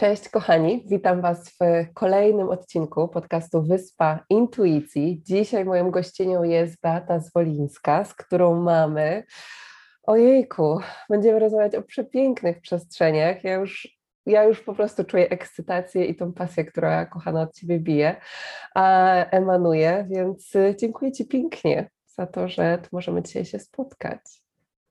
Cześć kochani, witam Was w kolejnym odcinku podcastu Wyspa Intuicji. Dzisiaj moją gościnią jest Beata Zwolińska, z którą mamy, ojejku, będziemy rozmawiać o przepięknych przestrzeniach. Ja już, ja już po prostu czuję ekscytację i tą pasję, która kochana od Ciebie bije, a emanuje, więc dziękuję Ci pięknie za to, że tu możemy dzisiaj się spotkać.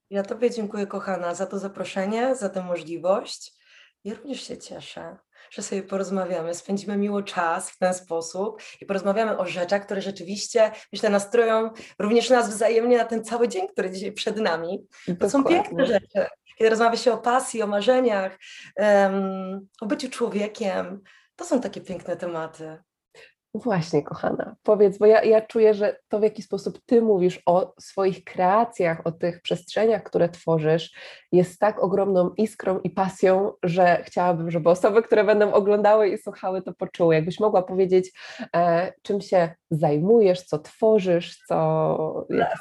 Ja Tobie dziękuję kochana za to zaproszenie, za tę możliwość. Ja również się cieszę, że sobie porozmawiamy, spędzimy miło czas w ten sposób i porozmawiamy o rzeczach, które rzeczywiście, myślę, nastroją również nas wzajemnie na ten cały dzień, który dzisiaj przed nami. To są piękne rzeczy. Kiedy rozmawia się o pasji, o marzeniach, um, o byciu człowiekiem, to są takie piękne tematy. Właśnie, kochana, powiedz, bo ja, ja czuję, że to w jaki sposób ty mówisz o swoich kreacjach, o tych przestrzeniach, które tworzysz, jest tak ogromną iskrą i pasją, że chciałabym, żeby osoby, które będą oglądały i słuchały, to poczuły. Jakbyś mogła powiedzieć, e, czym się zajmujesz, co tworzysz, co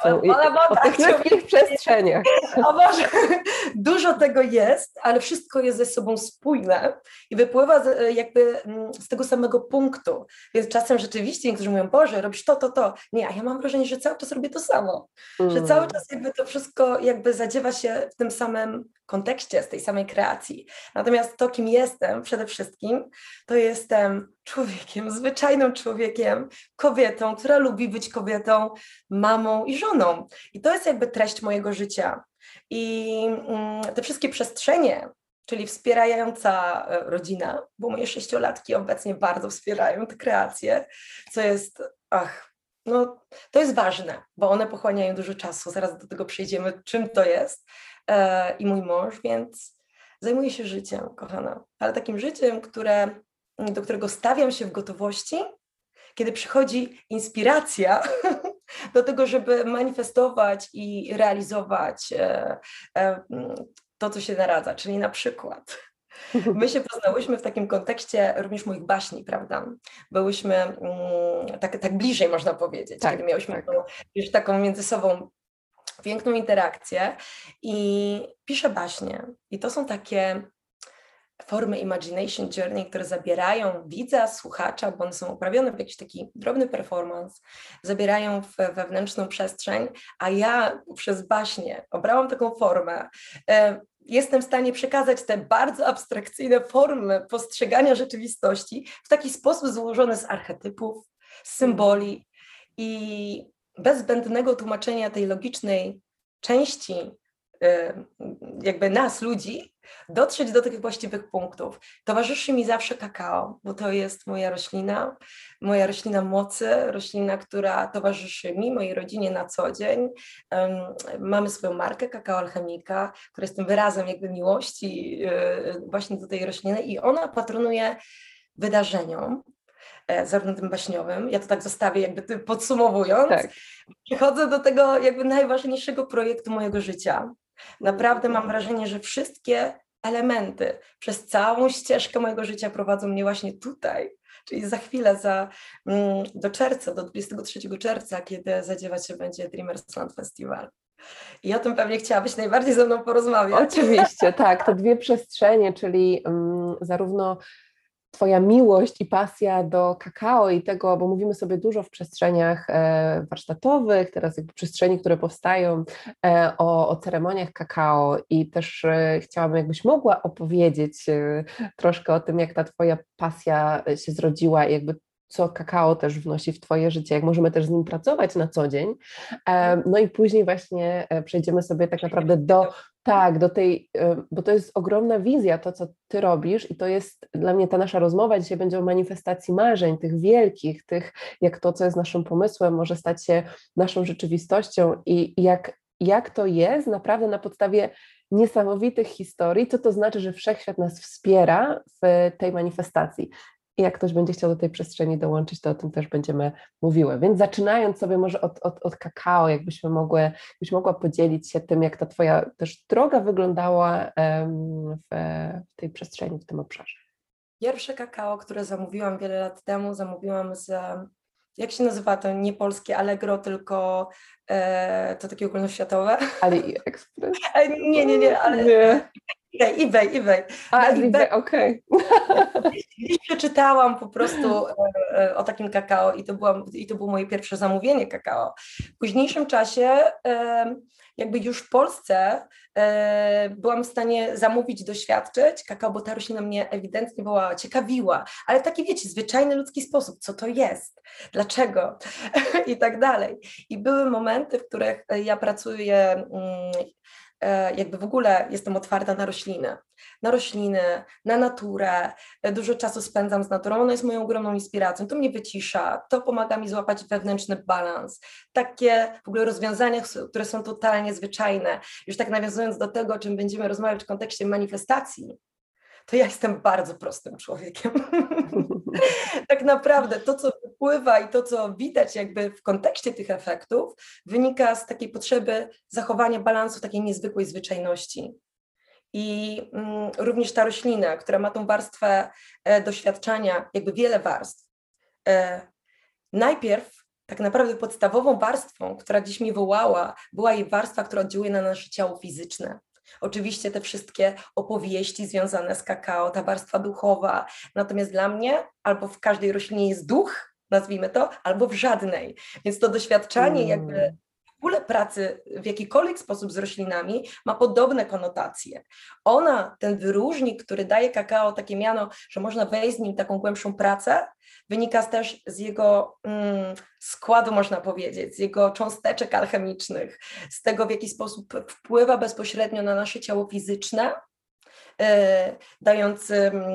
są, o tych wszystkich przestrzeniach. O Boże, dużo tego jest, ale wszystko jest ze sobą spójne i wypływa z, jakby mm, z tego samego punktu, więc czasem rzeczywiście niektórzy mówią, Boże, robisz to, to, to. Nie, a ja mam wrażenie, że cały czas robię to samo. Mm. Że cały czas jakby to wszystko jakby zadziewa się w tym samym kontekście, z tej samej kreacji. Natomiast to, kim jestem przede wszystkim, to jestem człowiekiem, zwyczajnym człowiekiem, kobietą, która lubi być kobietą, mamą i żoną. I to jest jakby treść mojego życia. I mm, te wszystkie przestrzenie, czyli wspierająca e, rodzina, bo moje sześciolatki obecnie bardzo wspierają te kreacje, co jest, ach, no to jest ważne, bo one pochłaniają dużo czasu, zaraz do tego przejdziemy, czym to jest e, i mój mąż, więc zajmuję się życiem, kochana, ale takim życiem, które, do którego stawiam się w gotowości, kiedy przychodzi inspiracja do tego, żeby manifestować i realizować e, e, to, co się naradza, czyli na przykład My się poznałyśmy w takim kontekście również moich baśni, prawda? Byłyśmy mm, tak, tak bliżej, można powiedzieć, tak, kiedy miałyśmy tak. tą, już taką między sobą piękną interakcję i piszę baśnie. I to są takie formy imagination journey, które zabierają widza, słuchacza, bo one są uprawione w jakiś taki drobny performance, zabierają w wewnętrzną przestrzeń, a ja przez baśnie obrałam taką formę. E, jestem w stanie przekazać te bardzo abstrakcyjne formy postrzegania rzeczywistości w taki sposób złożony z archetypów, z symboli i bez zbędnego tłumaczenia tej logicznej części Y, jakby nas, ludzi, dotrzeć do tych właściwych punktów. Towarzyszy mi zawsze kakao, bo to jest moja roślina, moja roślina mocy, roślina, która towarzyszy mi, mojej rodzinie na co dzień. Mamy swoją markę Kakao Alchemika, która jest tym wyrazem jakby miłości y, właśnie do tej rośliny i ona patronuje wydarzeniom, zarówno tym baśniowym, ja to tak zostawię jakby podsumowując, tak. przechodzę do tego jakby najważniejszego projektu mojego życia, Naprawdę mam wrażenie, że wszystkie elementy przez całą ścieżkę mojego życia prowadzą mnie właśnie tutaj. Czyli za chwilę, za, mm, do czerwca, do 23 czerwca, kiedy zadziewać się będzie Dreamers Land Festival. I o tym pewnie chciałabyś najbardziej ze mną porozmawiać. Oczywiście, tak. Te dwie przestrzenie, czyli um, zarówno Twoja miłość i pasja do kakao i tego, bo mówimy sobie dużo w przestrzeniach e, warsztatowych, teraz jakby przestrzeni, które powstają e, o, o ceremoniach kakao i też e, chciałabym, jakbyś mogła opowiedzieć troszkę o tym, jak ta Twoja pasja się zrodziła i jakby co kakao też wnosi w Twoje życie, jak możemy też z nim pracować na co dzień. No i później właśnie przejdziemy sobie tak naprawdę do tak, do tej, bo to jest ogromna wizja, to co ty robisz, i to jest dla mnie ta nasza rozmowa dzisiaj będzie o manifestacji marzeń, tych wielkich, tych, jak to, co jest naszym pomysłem, może stać się naszą rzeczywistością i jak, jak to jest naprawdę na podstawie niesamowitych historii, co to znaczy, że wszechświat nas wspiera w tej manifestacji. I jak ktoś będzie chciał do tej przestrzeni dołączyć, to o tym też będziemy mówiły. Więc zaczynając sobie może od, od, od kakao, jakbyśmy mogły, jakbyś mogła podzielić się tym, jak ta Twoja też droga wyglądała w, w tej przestrzeni, w tym obszarze. Pierwsze kakao, które zamówiłam wiele lat temu, zamówiłam z, jak się nazywa to, nie polskie Allegro, tylko e, to takie ogólnoświatowe. AliExpress? nie, nie, nie, ale... Nie. eBay, eBay, eBay. A, eBay, okej. Okay. Gdzieś przeczytałam po prostu e, e, o takim kakao i to, i to było moje pierwsze zamówienie kakao. W późniejszym czasie jakby już w Polsce byłam w stanie zamówić, doświadczyć kakao, bo ta roślina mnie ewidentnie była ciekawiła, ale taki wiecie, zwyczajny ludzki sposób, co to jest, dlaczego i tak dalej. I były momenty, w których ja pracuję mm, E, jakby w ogóle jestem otwarta na rośliny, na rośliny, na naturę. E, dużo czasu spędzam z naturą, ona jest moją ogromną inspiracją. To mnie wycisza, to pomaga mi złapać wewnętrzny balans. Takie w ogóle rozwiązania, które są totalnie zwyczajne. Już tak nawiązując do tego, o czym będziemy rozmawiać w kontekście manifestacji, to ja jestem bardzo prostym człowiekiem. tak naprawdę to, co wpływa i to, co widać jakby w kontekście tych efektów, wynika z takiej potrzeby zachowania balansu, takiej niezwykłej zwyczajności. I mm, również ta roślina, która ma tą warstwę e, doświadczania, jakby wiele warstw. E, najpierw tak naprawdę podstawową warstwą, która dziś mi wołała, była jej warstwa, która oddziałuje na nasze ciało fizyczne. Oczywiście te wszystkie opowieści związane z kakao, ta warstwa duchowa. Natomiast dla mnie albo w każdej roślinie jest duch, nazwijmy to, albo w żadnej. Więc to doświadczanie mm. jakby w ogóle pracy w jakikolwiek sposób z roślinami ma podobne konotacje. Ona, ten wyróżnik, który daje kakao takie miano, że można wejść z nim taką głębszą pracę, wynika też z jego mm, składu, można powiedzieć, z jego cząsteczek alchemicznych, z tego, w jaki sposób wpływa bezpośrednio na nasze ciało fizyczne, dając mm,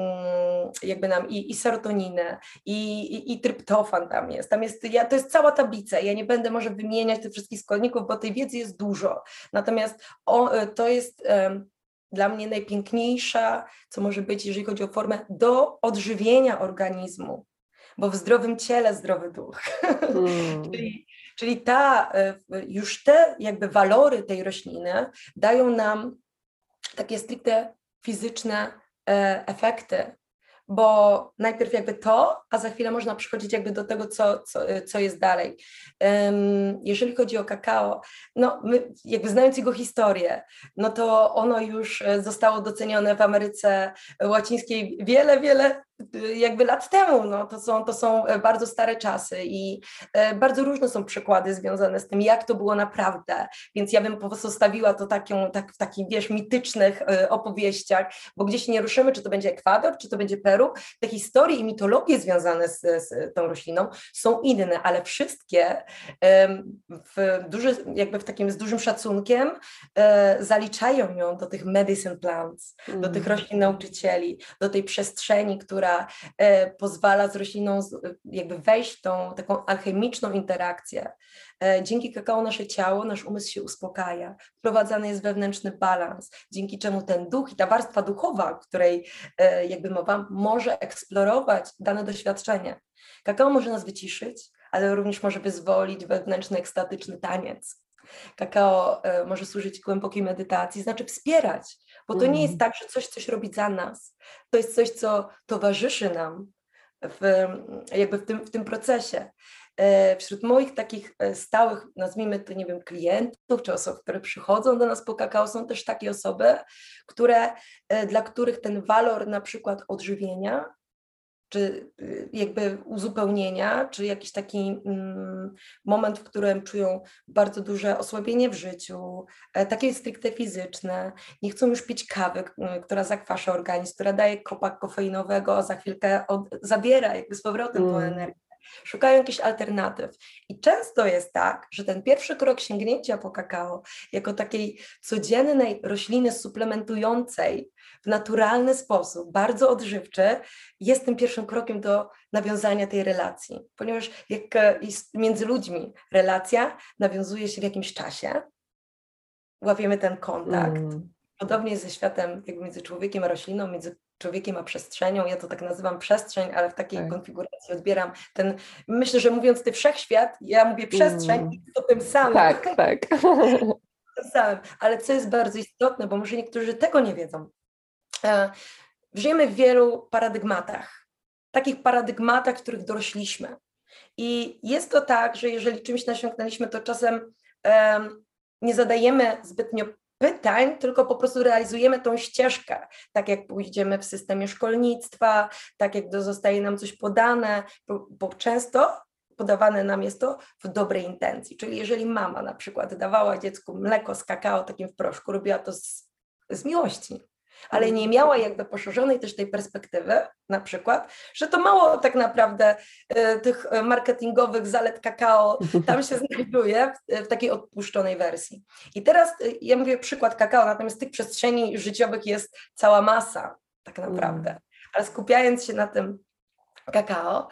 jakby nam i, i serotoninę, i, i, i, tryptofan tam jest. Tam jest, ja, to jest cała tablica. Ja nie będę może wymieniać tych wszystkich składników, bo tej wiedzy jest dużo. Natomiast o, e, to jest dla mnie najpiękniejsza, co może być, jeżeli chodzi o formę, do odżywienia organizmu bo w zdrowym ciele zdrowy duch. Hmm. czyli, czyli ta, już te jakby walory tej rośliny dają nam takie stricte fizyczne e, efekty, bo najpierw jakby to, a za chwilę można przychodzić jakby do tego, co, co, co jest dalej. Jeżeli chodzi o kakao, no my jakby znając jego historię, no to ono już e, zostało docenione w Ameryce Łacińskiej wiele, wiele jakby lat temu. No, to, są, to są e, bardzo stare czasy i e, bardzo różne są przykłady związane z tym, jak to było naprawdę. Więc ja bym pozostawiła to taką, tak, w takich, wiesz, mitycznych e, opowieściach, bo gdzieś nie ruszymy, czy to będzie Ekwador, czy to będzie Peru, te historie i mitologie związane z, z tą rośliną są inne, ale wszystkie w duży, jakby w takim z dużym szacunkiem zaliczają ją do tych medicine plants, mm. do tych mm. roślin nauczycieli, do tej przestrzeni, która e, pozwala z rośliną jakby wejść w tą taką alchemiczną interakcję. E, dzięki kakao nasze ciało, nasz umysł się uspokaja, wprowadzany jest wewnętrzny balans, dzięki czemu ten duch i ta warstwa duchowa, której e, jakby mowa, może eksplorować dane doświadczenie. Kakao może nas wyciszyć, ale również może wyzwolić wewnętrzny ekstatyczny taniec. Kakao może służyć głębokiej medytacji, znaczy wspierać bo to nie jest mhm. tak, że coś coś robi za nas. To jest coś, co towarzyszy nam w, jakby w tym, w tym procesie. E, wśród moich takich e, stałych, nazwijmy to, nie wiem, klientów czy osób, które przychodzą do nas po kakao, są też takie osoby, które, e, dla których ten walor na przykład odżywienia czy y, jakby uzupełnienia, czy jakiś taki mm, moment, w którym czują bardzo duże osłabienie w życiu, e, takie stricte fizyczne, nie chcą już pić kawy, która zakwasza organizm, która daje kopak kofeinowego, a za chwilkę od, zabiera jakby z powrotem mm. tą energię szukają jakichś alternatyw. I często jest tak, że ten pierwszy krok sięgnięcia po kakao, jako takiej codziennej rośliny suplementującej w naturalny sposób, bardzo odżywczy, jest tym pierwszym krokiem do nawiązania tej relacji. Ponieważ jak e, jest między ludźmi relacja nawiązuje się w jakimś czasie, łapiemy ten kontakt. Mm. Podobnie ze światem, jakby między człowiekiem a rośliną, między człowiekiem a przestrzenią. Ja to tak nazywam przestrzeń, ale w takiej tak. konfiguracji odbieram ten. Myślę, że mówiąc ty wszechświat, ja mówię przestrzeń mm. i to tym samym. Tak, tak. tym samym. Ale co jest bardzo istotne, bo może niektórzy tego nie wiedzą. E, żyjemy w wielu paradygmatach. Takich paradygmatach, w których dorośliśmy. I jest to tak, że jeżeli czymś nasiąknęliśmy, to czasem um, nie zadajemy zbytnio pytań, tylko po prostu realizujemy tą ścieżkę, tak jak pójdziemy w systemie szkolnictwa, tak jak zostaje nam coś podane, bo, bo często podawane nam jest to w dobrej intencji. Czyli jeżeli mama na przykład dawała dziecku mleko z kakao takim w proszku, robiła to z, z miłości, ale nie miała jakby poszerzonej też tej perspektywy, na przykład, że to mało tak naprawdę y, tych marketingowych zalet kakao tam się znajduje w, takiej odpuszczonej wersji. I teraz y, ja mówię przykład kakao, natomiast tych przestrzeni życiowych jest cała masa tak naprawdę. Mm. Ale skupiając się na tym kakao,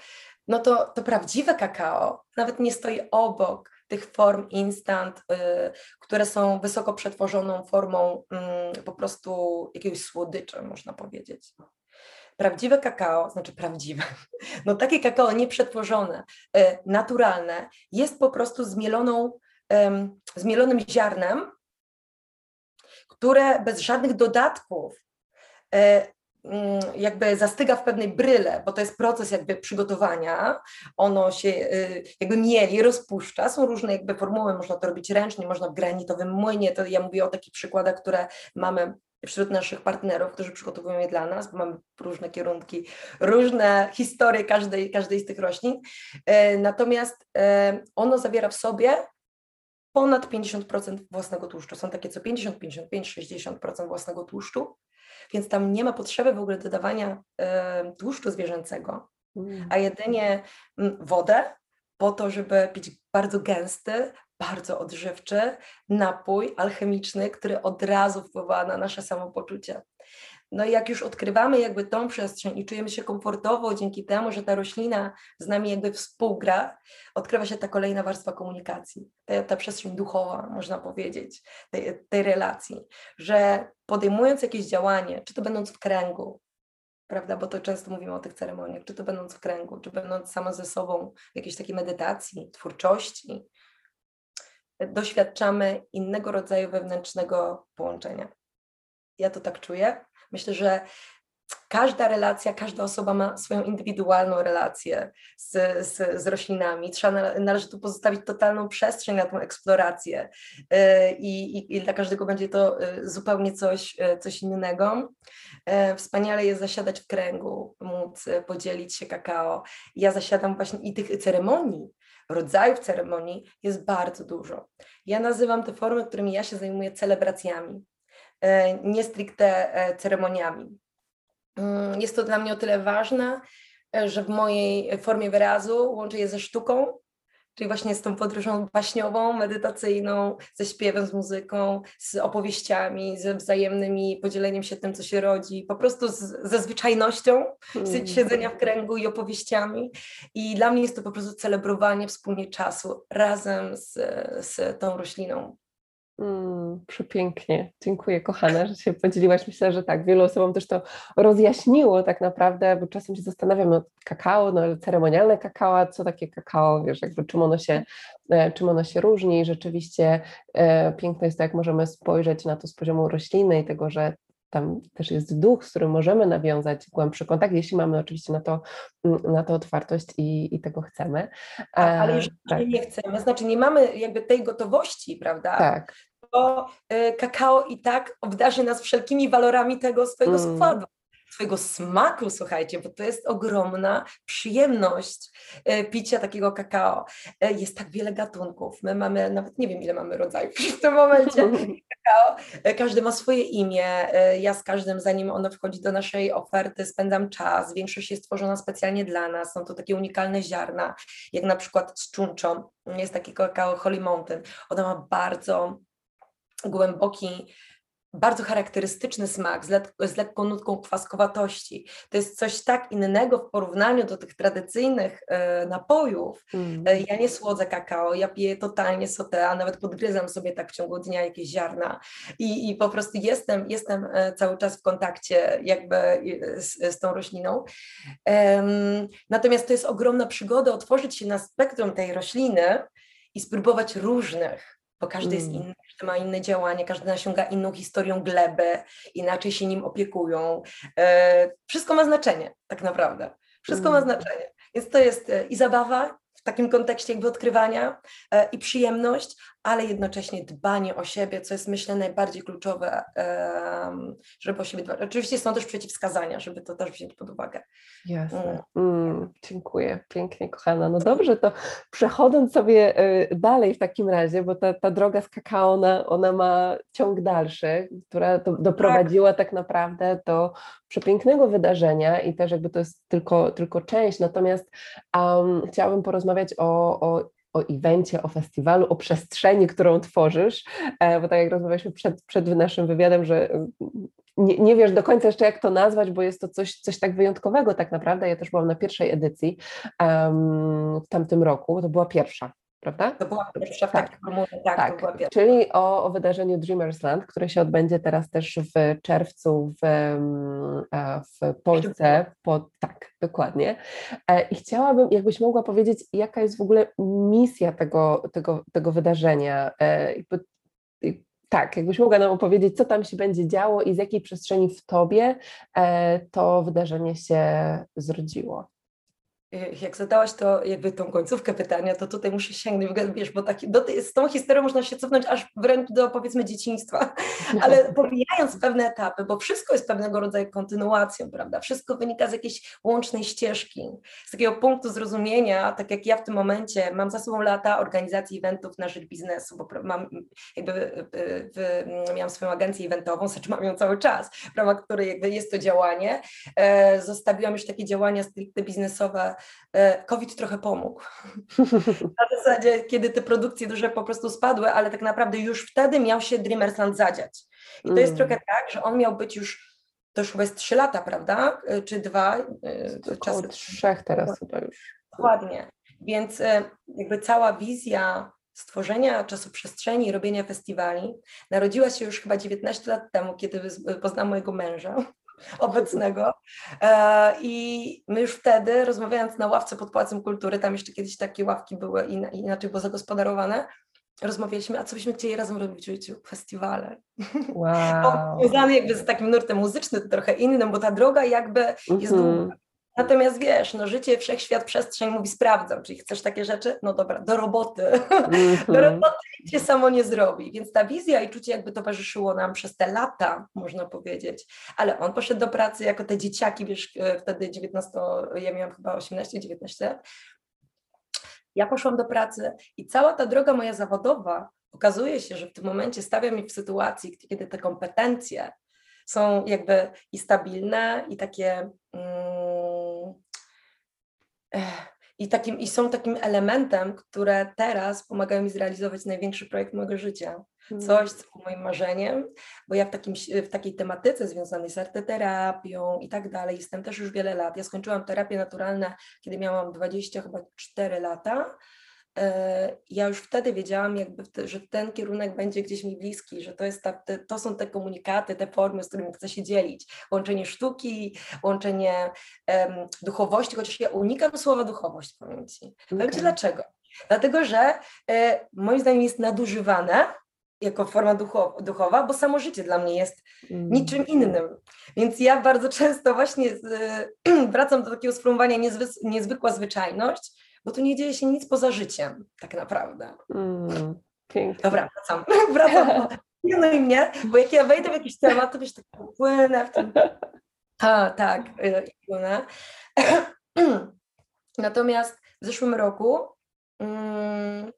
no to, to prawdziwe kakao nawet nie stoi obok tych form instant, y, które są wysoko przetworzoną formą y, po prostu jakiegoś słodyczy, można powiedzieć. Prawdziwe kakao, znaczy prawdziwe, no takie kakao nieprzetworzone, y, naturalne, jest po prostu zmieloną, zmielonym ziarnem, które bez żadnych dodatków y, Mm, jakby zastyga w pewnej bryle, bo to jest proces jakby przygotowania, ono się y, jakby mieli, rozpuszcza, są różne jakby formuły, można to robić ręcznie, można w granitowym młynie, to ja mówię o takich przykładach, które mamy wśród naszych partnerów, którzy przygotowują je dla nas, bo mamy różne kierunki, różne historie każdej, każdej z tych roślin, y, natomiast y, ono zawiera w sobie ponad 50% własnego tłuszczu. Są takie co 50, 55, 60% własnego tłuszczu więc tam nie ma potrzeby w ogóle dodawania y, tłuszczu zwierzęcego, mm. a jedynie y, wodę po to, żeby pić bardzo gęsty, bardzo odżywczy napój alchemiczny, który od razu wpływa na nasze samopoczucie. No i jak już odkrywamy jakby tą przestrzeń i czujemy się komfortowo dzięki temu, że ta roślina z nami jakby współgra, odkrywa się ta kolejna warstwa komunikacji, ta, ta przestrzeń duchowa, można powiedzieć, tej, tej relacji, że podejmując jakieś działanie, czy to będąc w kręgu, prawda, bo to często mówimy o tych ceremoniach, czy to będąc w kręgu, czy będąc sama ze sobą w jakiejś takiej medytacji, twórczości, doświadczamy innego rodzaju wewnętrznego połączenia. Ja to tak czuję Myślę, że każda relacja, każda osoba ma swoją indywidualną relację z, z, z roślinami. Trzeba, należy tu pozostawić totalną przestrzeń na tą eksplorację y, i, i, i dla każdego będzie to y, zupełnie coś, y, coś innego. Wspaniale jest zasiadać w kręgu, móc podzielić się kakao. Ja zasiadam właśnie i tych ceremonii, rodzajów ceremonii jest bardzo dużo. Ja nazywam te formy, którymi ja się zajmuję, celebracjami. E, nie stricte e, ceremoniami. Mm, jest to dla mnie o tyle ważne, e, że w mojej formie wyrazu łączę je ze sztuką, czyli właśnie z tą podróżą baśniową, medytacyjną, ze śpiewem, z muzyką, z opowieściami, ze wzajemnymi podzieleniem się tym, co się rodzi, po prostu z, ze zwyczajnością hmm. siedzenia w kręgu i opowieściami. I dla mnie jest to po prostu celebrowanie wspólnie czasu razem z, z tą rośliną. Mm, przepięknie. Dziękuję, kochana, że się podzieliłaś. Myślę, że tak, wielu osobom też to rozjaśniło tak naprawdę, bo czasem się zastanawiam, no kakao, no ceremonialne kakao, co takie kakao, wiesz, jakby czym ono się, e, czym ono się różni i rzeczywiście e, piękne jest to, jak możemy spojrzeć na to z poziomu rośliny i tego, że tam też jest duch, z którym możemy nawiązać głębszy kontakt, jeśli mamy oczywiście na to, mm, na to otwartość i, i tego chcemy. A, ale jeżeli tak. nie chcemy, znaczy nie mamy jakby tej gotowości, prawda? Tak kakao i tak obdarzy nas wszelkimi walorami tego swojego mm. składu swojego smaku, słuchajcie, bo to jest ogromna przyjemność y, picia takiego kakao. Y, jest tak wiele gatunków. My mamy, nawet nie wiem ile mamy rodzajów w tym momencie kakao. Każdy ma swoje imię. Ja z każdym, zanim ono wchodzi do naszej oferty, spędzam czas. Większość jest stworzona specjalnie dla nas. Są to takie unikalne ziarna, jak na przykład z czunczą. Jest taki kakao Holy Mountain. Ona ma bardzo głęboki, bardzo charakterystyczny smak z, let, z lekką nutką kwaskowatości. To jest coś tak innego w porównaniu do tych tradycyjnych e, napojów. Mm. E, ja nie słodzę kakao, ja piję totalnie sotę, a nawet podgryzam sobie tak w ciągu dnia jakieś ziarna i, i po prostu jestem, jestem e, cały czas w kontakcie jakby z, z tą rośliną. natomiast to jest ogromna przygoda otworzyć się na spektrum tej rośliny i spróbować różnych bo każdy jest mm. inny, każdy ma inne działanie, każdy nasiąga inną historią gleby, inaczej się nim opiekują. E, wszystko ma znaczenie, tak naprawdę. Wszystko ma mm. znaczenie. Więc to jest e, i zabawa w takim kontekście jakby odkrywania e, i przyjemność, ale jednocześnie dbanie o siebie, co jest myślę najbardziej kluczowe, żeby o siebie dbać. Oczywiście są też przeciwwskazania, żeby to też wziąć pod uwagę. Jasne. Mm. mm, dziękuję, pięknie kochana. No dobrze, to przechodząc sobie y, dalej w takim razie, bo ta, ta droga z kakao, ona, ona ma ciąg dalszy, która do, doprowadziła tak. tak naprawdę do przepięknego wydarzenia i też jakby to jest tylko, tylko część, natomiast um, chciałabym porozmawiać o, o o evencie, o festiwalu, o przestrzeni, którą tworzysz, e, bo tak jak rozmawialiśmy przed, przed naszym wywiadem, że mm, nie, nie, wiesz do końca jeszcze, jak to nazwać, bo jest to coś, coś tak wyjątkowego tak naprawdę. Ja też byłam na pierwszej edycji um, w tamtym roku, to była pierwsza prawda? To była pierwsza tak, tak, tak, tak. była pierwsza. Czyli o, o wydarzeniu Dreamers Land, które się odbędzie teraz też w czerwcu w, mm, w Polsce. Po, tak, dokładnie. E, I chciałabym, jakbyś mogła powiedzieć, jaka jest w ogóle misja tego, tego, tego wydarzenia. E, tak, jakbyś mogła nam opowiedzieć, co tam się będzie działo i z jakiej przestrzeni w tobie e, to wydarzenie się zrodziło. Y, jak zadałaś to jakby tą końcówkę pytania, to tutaj muszę sięgnąć, wiesz, bo taki, do, z tą historią można się cofnąć aż wręcz do powiedzmy dzieciństwa, ale pomijając pewne etapy, bo wszystko jest pewnego rodzaju kontynuacją, prawda, wszystko wynika z jakiejś łącznej ścieżki, z takiego punktu zrozumienia, tak jak ja w tym momencie mam za sobą lata organizacji eventów na rzecz biznesu, bo mam jakby w, w, miałam swoją agencję eventową, znaczy mam ją cały czas, w ramach której jakby jest to działanie, e, zostawiłam już takie działania stricte biznesowe COVID trochę pomógł. Na zasadzie, kiedy te produkcje duże po prostu spadły, ale tak naprawdę już wtedy miał się Dreamersland zadziać. I to jest mm. trochę tak, że on miał być już, to już chyba jest trzy lata, prawda? E, czy dwa? E, Około trzech teraz chyba już. Dokładnie. Więc jakby cała wizja stworzenia czasoprzestrzeni, robienia festiwali narodziła się już chyba 19 lat temu, kiedy poznałam mojego męża obecnego. E, I my już wtedy, rozmawiając na ławce pod Pałacem Kultury, tam jeszcze kiedyś takie ławki były inaczej było zagospodarowane, rozmawialiśmy, a co byśmy chcieli razem robić w życiu? Festiwale. Wow. Związany jakby z takim nurtem muzycznym, trochę innym, bo ta droga jakby jest mm -hmm. długa. Natomiast wiesz, no życie, wszechświat, przestrzeń mówi sprawdzam, czyli chcesz takie rzeczy? No dobra, do roboty. Mm-hmm. Do roboty nic się samo nie zrobi. Więc ta wizja i czucie jakby towarzyszyło nam przez te lata, można powiedzieć. Ale on poszedł do pracy jako te dzieciaki, wiesz, wtedy 19, ja miałam chyba 18-19 lat. Ja poszłam do pracy i cała ta droga moja zawodowa okazuje się, że w tym momencie stawia mnie w sytuacji, kiedy te kompetencje są jakby i stabilne, i takie. Mm, i, takim, I są takim elementem, które teraz pomagają mi zrealizować największy projekt mojego życia. Hmm. Coś, co było moim marzeniem, bo ja w, takim, w takiej tematyce związanej z arteterapią i tak dalej jestem też już wiele lat. Ja skończyłam terapię naturalną, kiedy miałam 20, chyba 4 lata ja już wtedy wiedziałam, jakby, że ten kierunek będzie gdzieś mi bliski, że to, jest ta, to są te komunikaty, te formy, z którymi chcę się dzielić. Łączenie sztuki, łączenie um, duchowości, chociaż ja unikam słowa duchowość, powiem Ci. Okay. Powiem Ci dlaczego. Dlatego, że e, moim zdaniem jest nadużywane jako forma duchow, duchowa, bo samo życie dla mnie jest mm. niczym innym. Więc ja bardzo często właśnie z, wracam do takiego sformułowania niezwy, niezwykła zwyczajność, bo tu nie dzieje się nic poza życiem, tak naprawdę. Mm, pięknie. Dobra, wracam. wracam. No i mnie, bo jak ja wejdę w jakiś temat, to wiesz, tak płynę w tym. A, tak, y, płynę. Natomiast w zeszłym roku mm,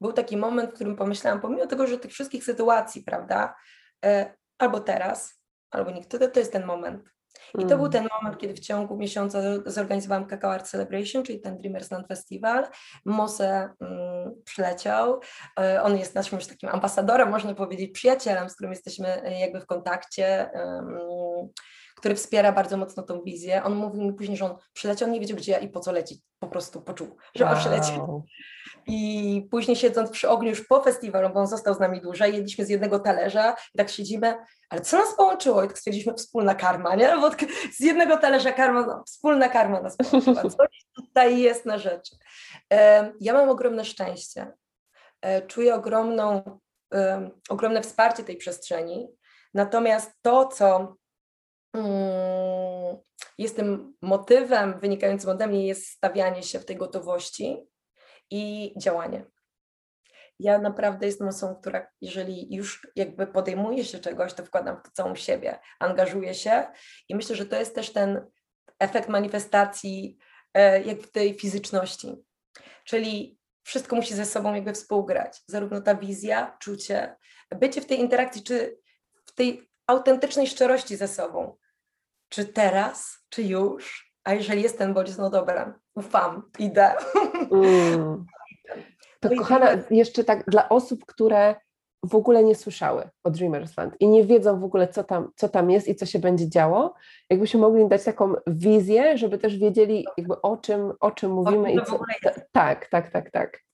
był taki moment, w którym pomyślałam, pomimo tego, że tych wszystkich sytuacji, prawda, e, albo teraz, albo nigdy, to jest ten moment. I to był mm. ten moment, kiedy w ciągu miesiąca zorganizowałam Kakao Art Celebration, czyli ten Dreamers Land Festival. Mose mm, przyleciał. E, on jest naszym już takim ambasadorem, można powiedzieć, przyjacielem, z którym jesteśmy e, jakby w kontakcie. Um, który wspiera bardzo mocno tą wizję. On mówił mi później, że on przyleciał, on nie wiedział gdzie ja i po co lecieć. Po prostu poczuł, że wow. ma przylecieć. I później siedząc przy ogniu już po festiwalu, bo on został z nami dłużej, jedliśmy z jednego talerza i tak siedzimy, ale co nas połączyło? I tak stwierdziliśmy, wspólna karma, nie? Bo z jednego talerza karma, no, wspólna karma nas połączyła. Coś tutaj jest na rzeczy. Ja mam ogromne szczęście. E, czuję ogromną, ogromne wsparcie tej przestrzeni. Natomiast to, co jest tym motywem wynikającym ode mnie, jest stawianie się w tej gotowości i działanie. ja naprawdę jestem osobą, która jeżeli już jakby podejmuje się czegoś, to wkładam w to całą siebie, angażuję się i myślę, że to jest też ten efekt manifestacji e, jak w tej fizyczności. Czyli wszystko musi ze sobą jakby współgrać, zarówno ta wizja, czucie, bycie w tej interakcji, czy w tej autentycznej szczerości ze sobą. Czy teraz, czy już, a jeżeli jest ten bodziec, no dobra, ufam, idę. Mm. To kochana, jeszcze tak dla osób, które w ogóle nie słyszały o Dreamersland i nie wiedzą w ogóle, co tam, co tam jest i co się będzie działo, jakbyśmy mogli dać taką wizję, żeby też wiedzieli jakby o czym, o czym mówimy. O i co, tak, tak, tak, tak.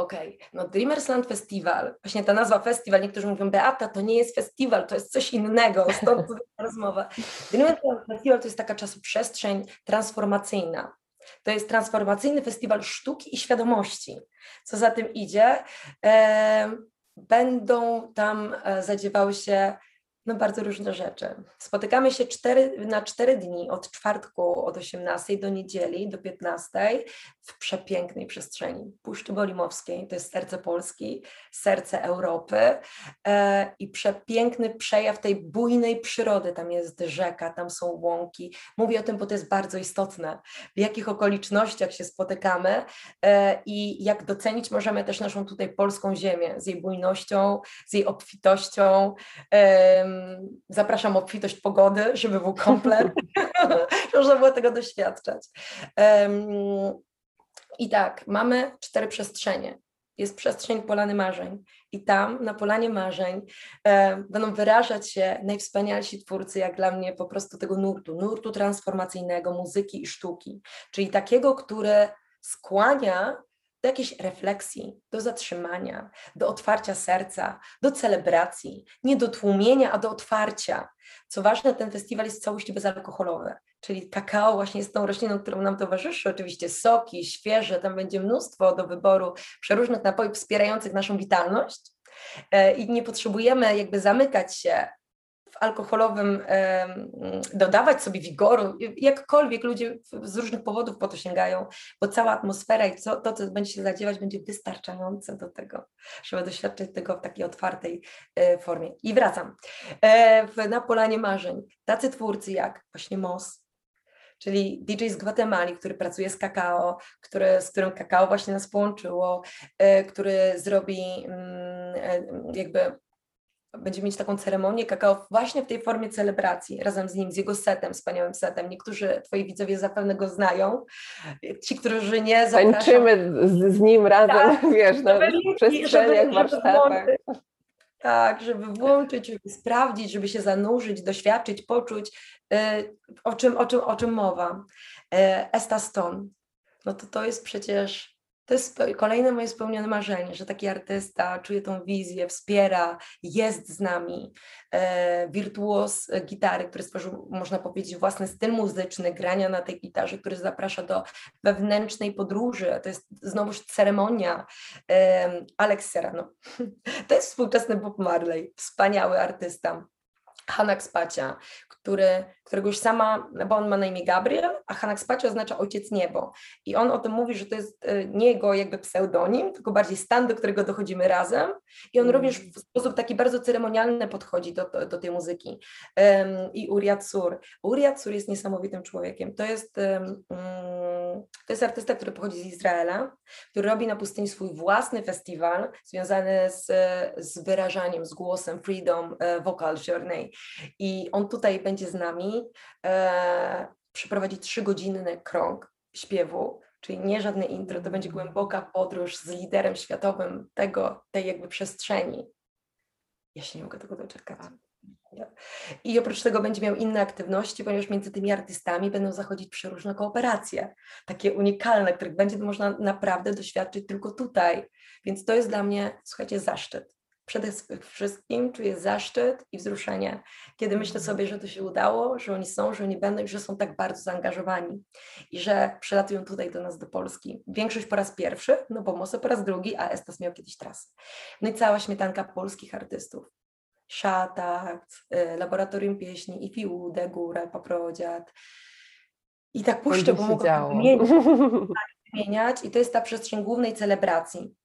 Okej, okay. no Dreamersland Festival, właśnie ta nazwa festiwal, niektórzy mówią, Beata, to nie jest festiwal, to jest coś innego, stąd ta rozmowa. Dreamersland Festival to jest taka czasoprzestrzeń transformacyjna. To jest transformacyjny festiwal sztuki i świadomości. Co za tym idzie, e, będą tam e, zadziewały się no bardzo różne rzeczy. Spotykamy się cztery, na cztery dni, od czwartku od 18 do niedzieli do 15 w przepięknej przestrzeni Puszczy Bolimowskiej, to jest serce Polski, serce Europy e, i przepiękny przejaw tej bujnej przyrody. Tam jest rzeka, tam są łąki. Mówię o tym, bo to jest bardzo istotne, w jakich okolicznościach się spotykamy e, i jak docenić możemy też naszą tutaj polską ziemię z jej bujnością, z jej obfitością. E, zapraszam obfitość pogody, żeby był komplet, można było tego doświadczać. I tak, mamy cztery przestrzenie. Jest przestrzeń Polany Marzeń. I tam na Polanie Marzeń e, będą wyrażać się najwspanialsi twórcy, jak dla mnie po prostu tego nurtu, nurtu transformacyjnego, muzyki i sztuki, czyli takiego, który skłania do jakiejś refleksji, do zatrzymania, do otwarcia serca, do celebracji, nie do tłumienia, a do otwarcia. Co ważne, ten festiwal jest całości bezalkoholowy, czyli kakao właśnie jest tą rośliną, którą nam towarzyszy, oczywiście soki, świeże, tam będzie mnóstwo do wyboru przeróżnych napojów wspierających naszą witalność. E, I nie potrzebujemy jakby zamykać się alkoholowym dodawać sobie wigoru, jakkolwiek ludzie z różnych powodów po to sięgają, bo cała atmosfera i co, to, co będzie się zadziewać, będzie wystarczające do tego, żeby doświadczyć tego w takiej otwartej e, formie. I wracam. E, na polanie marzeń tacy twórcy jak właśnie Moss, czyli DJ z Gwatemali, który pracuje z kakao, który, z którym kakao właśnie nas połączyło, e, który zrobi mm, jakby będzie mieć taką ceremonię kakao właśnie w tej formie celebracji, razem z nim, z jego setem, wspaniałym setem. Niektórzy twoi widzowie zapewne go znają, ci, którzy nie, zapraszam. Tańczymy z, z nim razem, tak, wiesz, na przestrzeniach, warsztatach. Tak, żeby włączyć, żeby sprawdzić, żeby się zanurzyć, doświadczyć, poczuć, y, o czym, o czym, o czym mowa. Y, Esta Stone, no to to jest przecież to jest kolejne moje spełnione marzenie, że taki artysta czuje tą wizję, wspiera, jest z nami. E, wirtuos gitary, który stworzył, można powiedzieć, własny styl muzyczny, grania na tej gitarze, który zaprasza do wewnętrznej podróży. To jest znowuż ceremonia. E, Alex Serrano. To jest współczesny Bob Marley, wspaniały artysta. Hanak Spacia, który, którego już sama, bo on ma na imię Gabriel, a Hanak Spacia oznacza ojciec niebo. I on o tym mówi, że to jest e, nie jego jakby pseudonim, tylko bardziej stan, do którego dochodzimy razem. I on mm. również w sposób taki bardzo ceremonialny podchodzi do, do, do tej muzyki. Um, I Uriat Sur. Uriat Sur jest niesamowitym człowiekiem. To jest, um, to jest artysta, który pochodzi z Izraela, który robi na pustyni swój własny festiwal związany z, z wyrażaniem, z głosem Freedom e, Vocal Journey. I on tutaj będzie z nami, e, przeprowadzi trzygodzinny krąg śpiewu, czyli nie żadne intro, to będzie głęboka podróż z liderem światowym tego, tej jakby przestrzeni. Ja się nie mogę tego doczekać. I oprócz tego będzie miał inne aktywności, ponieważ między tymi artystami będą zachodzić przeróżne kooperacje, takie unikalne, których będzie można naprawdę doświadczyć tylko tutaj. Więc to jest dla mnie, słuchajcie, zaszczyt przede wszystkim czuję zaszczyt i wzruszenie, kiedy myślę mhm. sobie, że to się udało, że oni są, że oni będą i że są tak bardzo zaangażowani i że przylatują tutaj do nas do Polski. Większość po raz pierwszy, no bo Moso po raz drugi, a Estas miał kiedyś trasę. No i cała śmietanka polskich artystów. Szatak, y, Laboratorium Pieśni, Ifiude, Góra, Paprodziad. I tak puszczę, bo mogę wymieniać, wymieniać i to jest ta przestrzeń głównej celebracji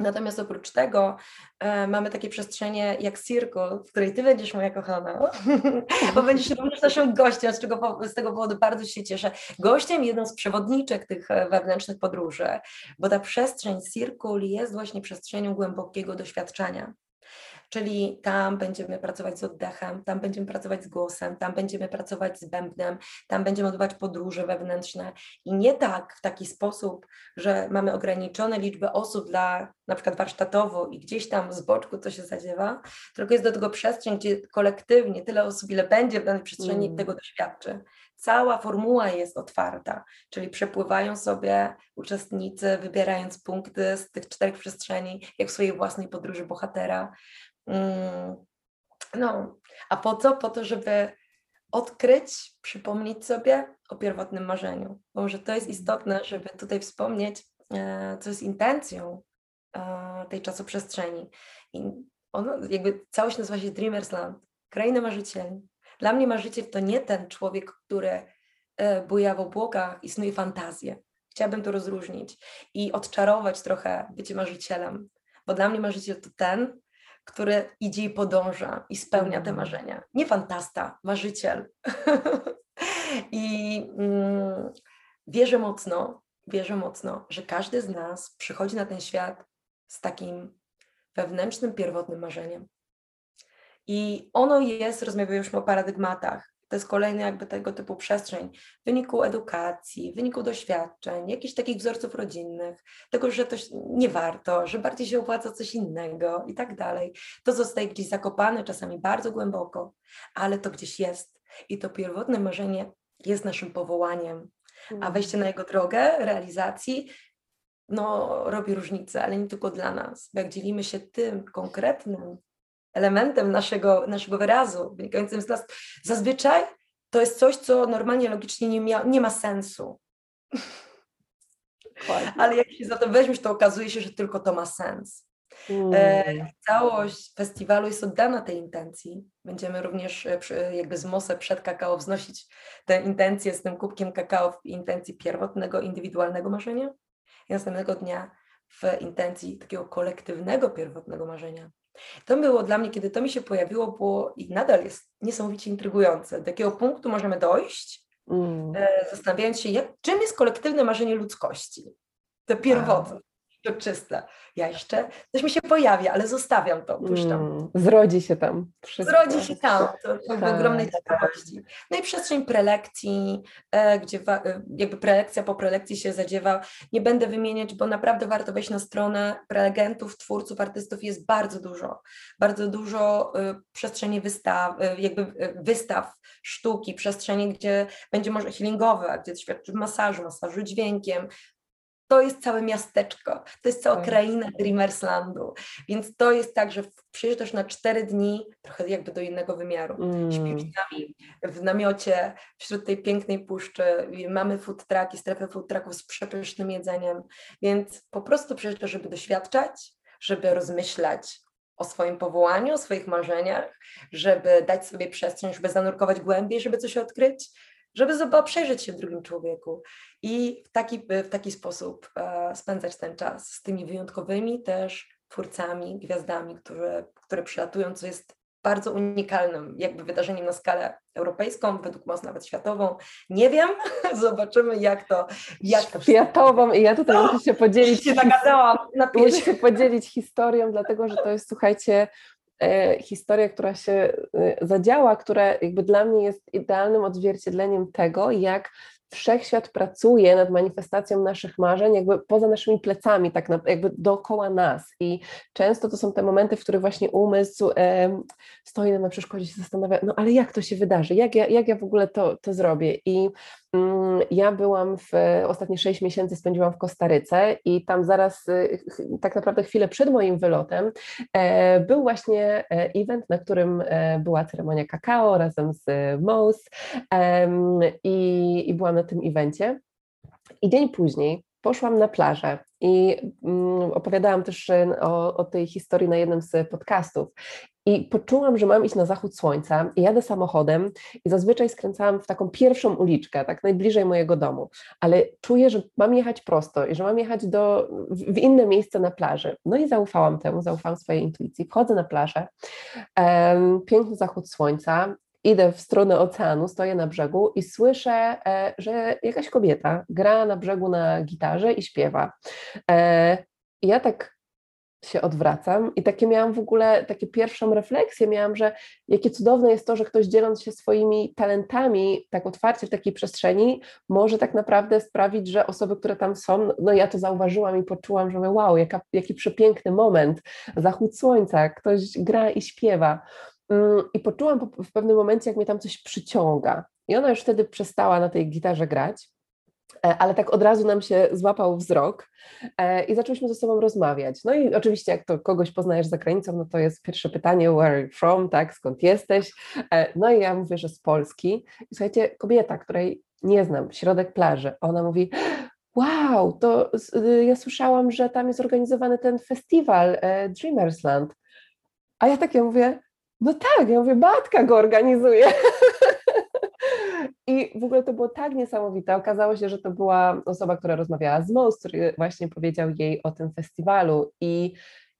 Natomiast oprócz tego e, mamy takie przestrzenie jak Circle, w której ty będziesz moja kochana, bo będziesz również naszym gościem, z, czego, z tego powodu bardzo się cieszę. Gościem jedną z przewodniczek tych e, wewnętrznych podróży, bo ta przestrzeń Circle jest właśnie przestrzenią głębokiego doświadczenia czyli tam będziemy pracować z oddechem, tam będziemy pracować z głosem, tam będziemy pracować z bębnem, tam będziemy odbywać podróże wewnętrzne i nie tak w taki sposób, że mamy ograniczone liczbę osób dla na przykład warsztatowo i gdzieś tam z boczku to się zadziewa, tylko jest do tego przestrzeń, gdzie kolektywnie tyle osób, ile będzie w danej przestrzeni mm. tego doświadczy. Cała formuła jest otwarta, czyli przepływają sobie uczestnicy, wybierając punkty z tych czterech przestrzeni, jak w swojej własnej podróży bohatera. Mm, no, a po co? Po to, żeby odkryć, przypomnieć sobie o pierwotnym marzeniu. Bo może to jest istotne, żeby tutaj wspomnieć, e, co jest intencją e, tej czasoprzestrzeni. I ono, jakby całość nazywa się Dreamers Land, kraina marzycieli. Dla mnie marzyciel to nie ten człowiek, który e, buja w obłokach i snuje fantazję. Chciałabym to rozróżnić i odczarować trochę bycie marzycielem, bo dla mnie marzyciel to ten, który idzie i podąża i spełnia te mhm. marzenia. Nie fantasta, marzyciel. I mm, wierzę mocno, wierzę mocno, że każdy z nas przychodzi na ten świat z takim wewnętrznym, pierwotnym marzeniem. I ono jest, rozmawialiśmy o paradygmatach, to jest kolejny jakby tego typu przestrzeń w wyniku edukacji, w wyniku doświadczeń, jakichś takich wzorców rodzinnych, tego, że to nie warto, że bardziej się opłaca coś innego i tak dalej. To zostaje gdzieś zakopane, czasami bardzo głęboko, ale to gdzieś jest. I to pierwotne marzenie jest naszym powołaniem, a mm. wejście na jego drogę realizacji no, robi różnicę, ale nie tylko dla nas, bo jak dzielimy się tym konkretnym elementem naszego, naszego wyrazu, wynikającym z nas. Zazwyczaj to jest coś, co normalnie logicznie nie, mia, nie ma sensu. Ale jak się za to weźmiesz, to okazuje się, że tylko to ma sens. Mm. E, całość festiwalu jest oddana tej intencji. Będziemy również e, jakby z Mosę przed kakao wznosić tę intencję z tym kubkiem kakao w intencji pierwotnego, indywidualnego marzenia i następnego dnia w intencji takiego kolektywnego, pierwotnego marzenia. To było dla mnie, kiedy to mi się pojawiło, było i nadal jest niesamowicie intrygujące. Do jakiego punktu możemy dojść, mm. E, zastanawiając się, jak, czym jest kolektywne marzenie ludzkości, to pierwotne to czyste. Ja jeszcze, coś mi się pojawia, ale zostawiam to, puszczam. Mm, zrodzi się tam. Wszystko. Zrodzi się tam, to, to tak. w ogromnej ciekawości. No i przestrzeń prelekcji, e, gdzie e, jakby prelekcja po prelekcji się zadziewa. Nie będę wymieniać, bo naprawdę warto wejść na stronę prelegentów, twórców, artystów jest bardzo dużo. Bardzo dużo e, przestrzeni wystaw, jakby wystaw sztuki, przestrzeni, gdzie będzie może healingowe, gdzie świadczy masażu, masażu dźwiękiem, to jest całe miasteczko, to jest cała tak. kraina Dreamerslandu, więc to jest tak, że przyjeżdżasz na cztery dni, trochę jakby do innego wymiaru, mm. śpisz z nami w namiocie wśród tej pięknej puszczy, mamy food truck i strefę food trucków z przepysznym jedzeniem, więc po prostu przyjeżdżasz, żeby doświadczać, żeby rozmyślać o swoim powołaniu, o swoich marzeniach, żeby dać sobie przestrzeń, żeby zanurkować głębiej, żeby coś odkryć, żeby przejrzeć się w drugim człowieku i w taki, w taki sposób e, spędzać ten czas z tymi wyjątkowymi też twórcami, gwiazdami, które, które przylatują, co jest bardzo unikalnym jakby wydarzeniem na skalę europejską, według nas nawet światową. Nie wiem, zobaczymy jak to... Jak to światową i ja tutaj no, muszę się podzielić... się nagadałam. Muszę się podzielić historią, dlatego że to jest, słuchajcie, E, historia, która się e, zadziała, która jakby dla mnie jest idealnym odzwierciedleniem tego, jak wszechświat pracuje nad manifestacją naszych marzeń, jakby poza naszymi plecami, tak jakby dookoła nas. I często to są te momenty, w których właśnie umysł e, stoi na przeszkodzie, się zastanawia, no ale jak to się wydarzy, jak ja, jak ja w ogóle to, to zrobię. I ja byłam w ostatnie sześć miesięcy spędziłam w Kostaryce i tam zaraz, y, tak naprawdę chwilę przed moim wylotem, e, był właśnie e, event, na którym e, była ceremonia kakao razem z Mouse i, i byłam na tym evencie. I dzień później poszłam na plażę i mm, opowiadałam też o, o tej historii na jednym z podcastów. I poczułam, że mam iść na zachód słońca i jadę samochodem i zazwyczaj skręcałam w taką pierwszą uliczkę, tak najbliżej mojego domu, ale czuję, że mam jechać prosto i że mam jechać do, w inne miejsce na plaży. No i zaufałam temu, zaufałam swojej intuicji. Wchodzę na plażę, piękny zachód słońca, idę w stronę oceanu, stoję na brzegu i słyszę, e, że jakaś kobieta gra na brzegu na gitarze i śpiewa. E, I ja tak się odwracam i takie miałam w ogóle, takie pierwszą refleksję miałam, że jakie cudowne jest to, że ktoś dzieląc się swoimi talentami tak otwarcie w takiej przestrzeni może tak naprawdę sprawić, że osoby, które tam są, no ja to zauważyłam i poczułam, że wow, jaka, jaki przepiękny moment, zachód słońca, ktoś gra i śpiewa. Mm, I poczułam w pewnym momencie, jak mnie tam coś przyciąga. I ona już wtedy przestała na tej gitarze grać, e, ale tak od razu nam się złapał wzrok e, i zaczęliśmy ze sobą rozmawiać. No i oczywiście, jak to kogoś poznajesz za granicą, no to jest pierwsze pytanie, where are you from, tak, skąd jesteś? E, no i ja mówię, że z Polski. I słuchajcie, kobieta, której nie znam, środek plaży, ona mówi, wow, to y, ja słyszałam, że tam jest organizowany ten festiwal Dreamersland. A ja takie mówię, no tak, ja mówię, Batka go organizuje. I w ogóle to było tak niesamowite. Okazało się, że to była osoba, która rozmawiała z Most, który właśnie powiedział jej o tym festiwalu. I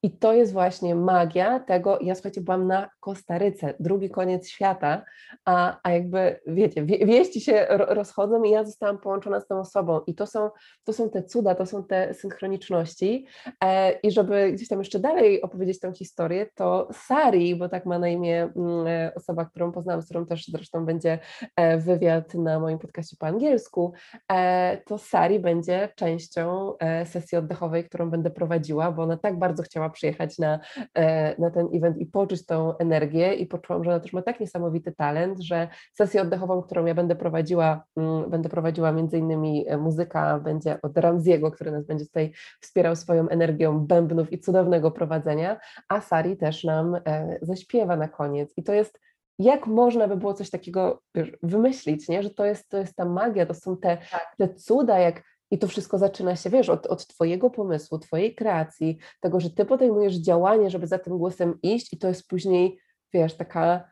i to jest właśnie magia tego, ja słuchajcie, byłam na Kostaryce, drugi koniec świata, a, a jakby, wiecie, wie, wieści się rozchodzą i ja zostałam połączona z tą osobą. I to są, to są te cuda, to są te synchroniczności. E, i żeby gdzieś tam jeszcze dalej opowiedzieć tę historię, to Sari, bo tak ma na imię mm, e, osoba, którą poznałam, z którą też zresztą będzie e, wywiad na moim podcaście po angielsku, e, to Sari będzie częścią e, sesji oddechowej, którą będę prowadziła, bo ona tak bardzo chciała przyjechać na, e, na ten event i poczuć tą energię i poczułam, że ona też ma tak niesamowity talent, że sesję oddechową, którą ja będę prowadziła, mm, będę prowadziła między innymi e, muzyka będzie od Ramziego, który nas będzie tutaj wspierał swoją energią bębnów i cudownego prowadzenia, a Sari też nam e, zaśpiewa na koniec i to jest jak można by było coś takiego wymyślić, nie? że to jest, to jest ta magia, to są te, tak. te cuda, jak i to wszystko zaczyna się, wiesz, od, od Twojego pomysłu, Twojej kreacji, tego, że Ty podejmujesz działanie, żeby za tym głosem iść, i to jest później, wiesz, taka.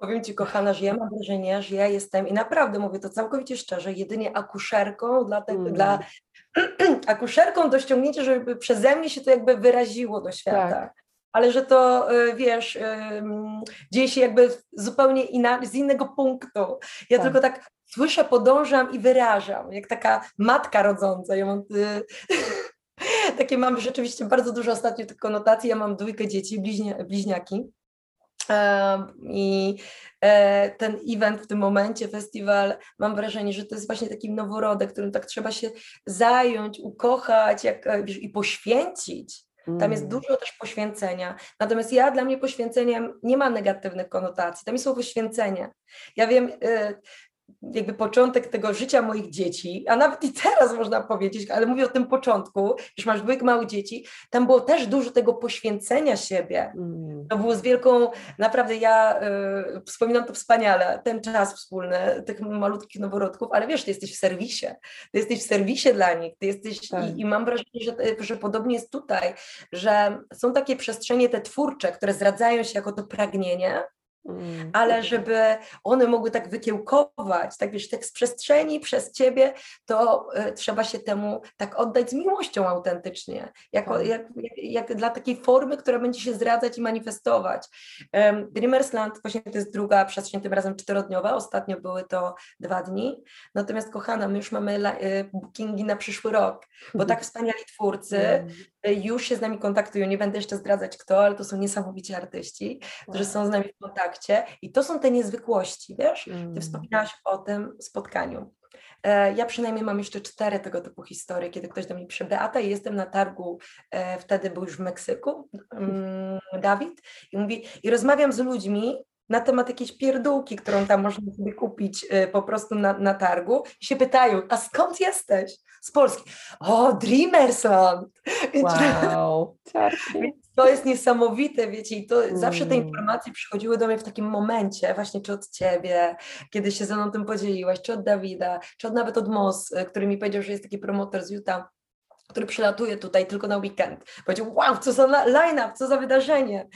Powiem Ci, kochana, że ja mam wrażenie, że ja jestem, i naprawdę mówię to całkowicie szczerze, jedynie akuszerką dla, te, mm. dla akuszerką do ściągnięcia, żeby przeze mnie się to jakby wyraziło do świata. Tak ale że to, e, wiesz, dzieje się jakby zupełnie inaczej, z innego punktu. Ja tak. tylko tak słyszę, podążam i wyrażam, jak taka matka rodząca. Ja mam y, takie mam rzeczywiście bardzo dużo ostatnio tych konotacji. Ja mam dwójkę dzieci, bliźnia, bliźniaki. I e, ten event w tym momencie, festiwal, mam wrażenie, że to jest właśnie taki noworodek, którym tak trzeba się zająć, ukochać jak, e, wiesz, i poświęcić. Tam jest mm. dużo też poświęcenia. Natomiast ja dla mnie poświęceniem nie ma negatywnych konotacji. Tam jest słowo poświęcenie. Ja wiem, y, jakby początek tego życia moich dzieci, a nawet i teraz można powiedzieć, ale mówię o tym początku, już masz dwójkę małych dzieci, tam było też dużo tego poświęcenia siebie. Mm. To było z wielką, naprawdę ja y, wspominam to wspaniale, ten czas wspólny tych malutkich noworodków, ale wiesz, ty jesteś w serwisie, ty jesteś w serwisie dla nich, ty jesteś tak. i, i, mam wrażenie, że, że podobnie jest tutaj, że są takie przestrzenie te twórcze, które zdradzają się jako to pragnienie, Mm. ale żeby one mogły tak wykiełkować, tak wiesz, tak z przestrzeni przez ciebie, to y, trzeba się temu tak oddać z miłością autentycznie, jako, tak. jak, jak, jak, dla takiej formy, która będzie się zradzać i manifestować. Um, Dreamersland właśnie to jest druga przestrzeń, tym razem czterodniowa, ostatnio były to dwa dni, natomiast kochana, my już mamy la, y, bookingi na przyszły rok, bo tak wspaniali twórcy już się z nami kontaktują, nie będę jeszcze zdradzać kto, ale to są niesamowici artyści, którzy są z nami w kontakcie, i to są te niezwykłości, wiesz? Ty mm. wspominałaś o tym spotkaniu. E, ja przynajmniej mam jeszcze cztery tego typu historie, kiedy ktoś do mnie pisze, Beata, i jestem na targu, e, wtedy był już w Meksyku, mm, Dawid, i mówi, i rozmawiam z ludźmi, na temat jakiejś pierdółki, którą tam można sobie kupić y, po prostu na, na targu i się pytają, a skąd jesteś? Z Polski. O, Dreamersland! Wow, to jest niesamowite, wiecie, i to mm. zawsze te mm. informacje przychodziły do mnie w takim momencie, właśnie czy od ciebie, kiedy się ze mną tym podzieliłaś, czy od Dawida, czy od nawet od Moss, y, który mi powiedział, że jest taki promotor z Utah, który przylatuje tutaj tylko na weekend. Powiedział, wow, co za line-up, co za wydarzenie.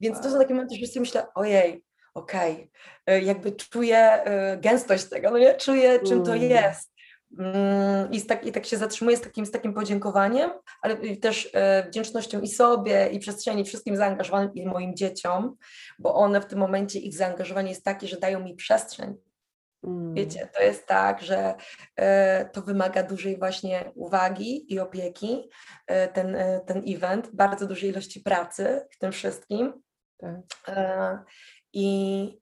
Więc to są takie momenty, że sobie myślę, ojej, okej, okay. jakby czuję y, gęstość tego, no nie? Czuję, czym to mm. jest. Mm, I, tak, I tak się zatrzymuję z takim, z takim podziękowaniem, ale też e, wdzięcznością i sobie, i przestrzeni, wszystkim zaangażowanym i moim dzieciom, bo one w tym momencie, ich zaangażowanie jest takie, że dają mi przestrzeń. Mm. Wiecie, to jest tak, że e, to wymaga dużej właśnie uwagi i opieki, e, ten, ten event, bardzo dużej ilości pracy w tym wszystkim. Tak. I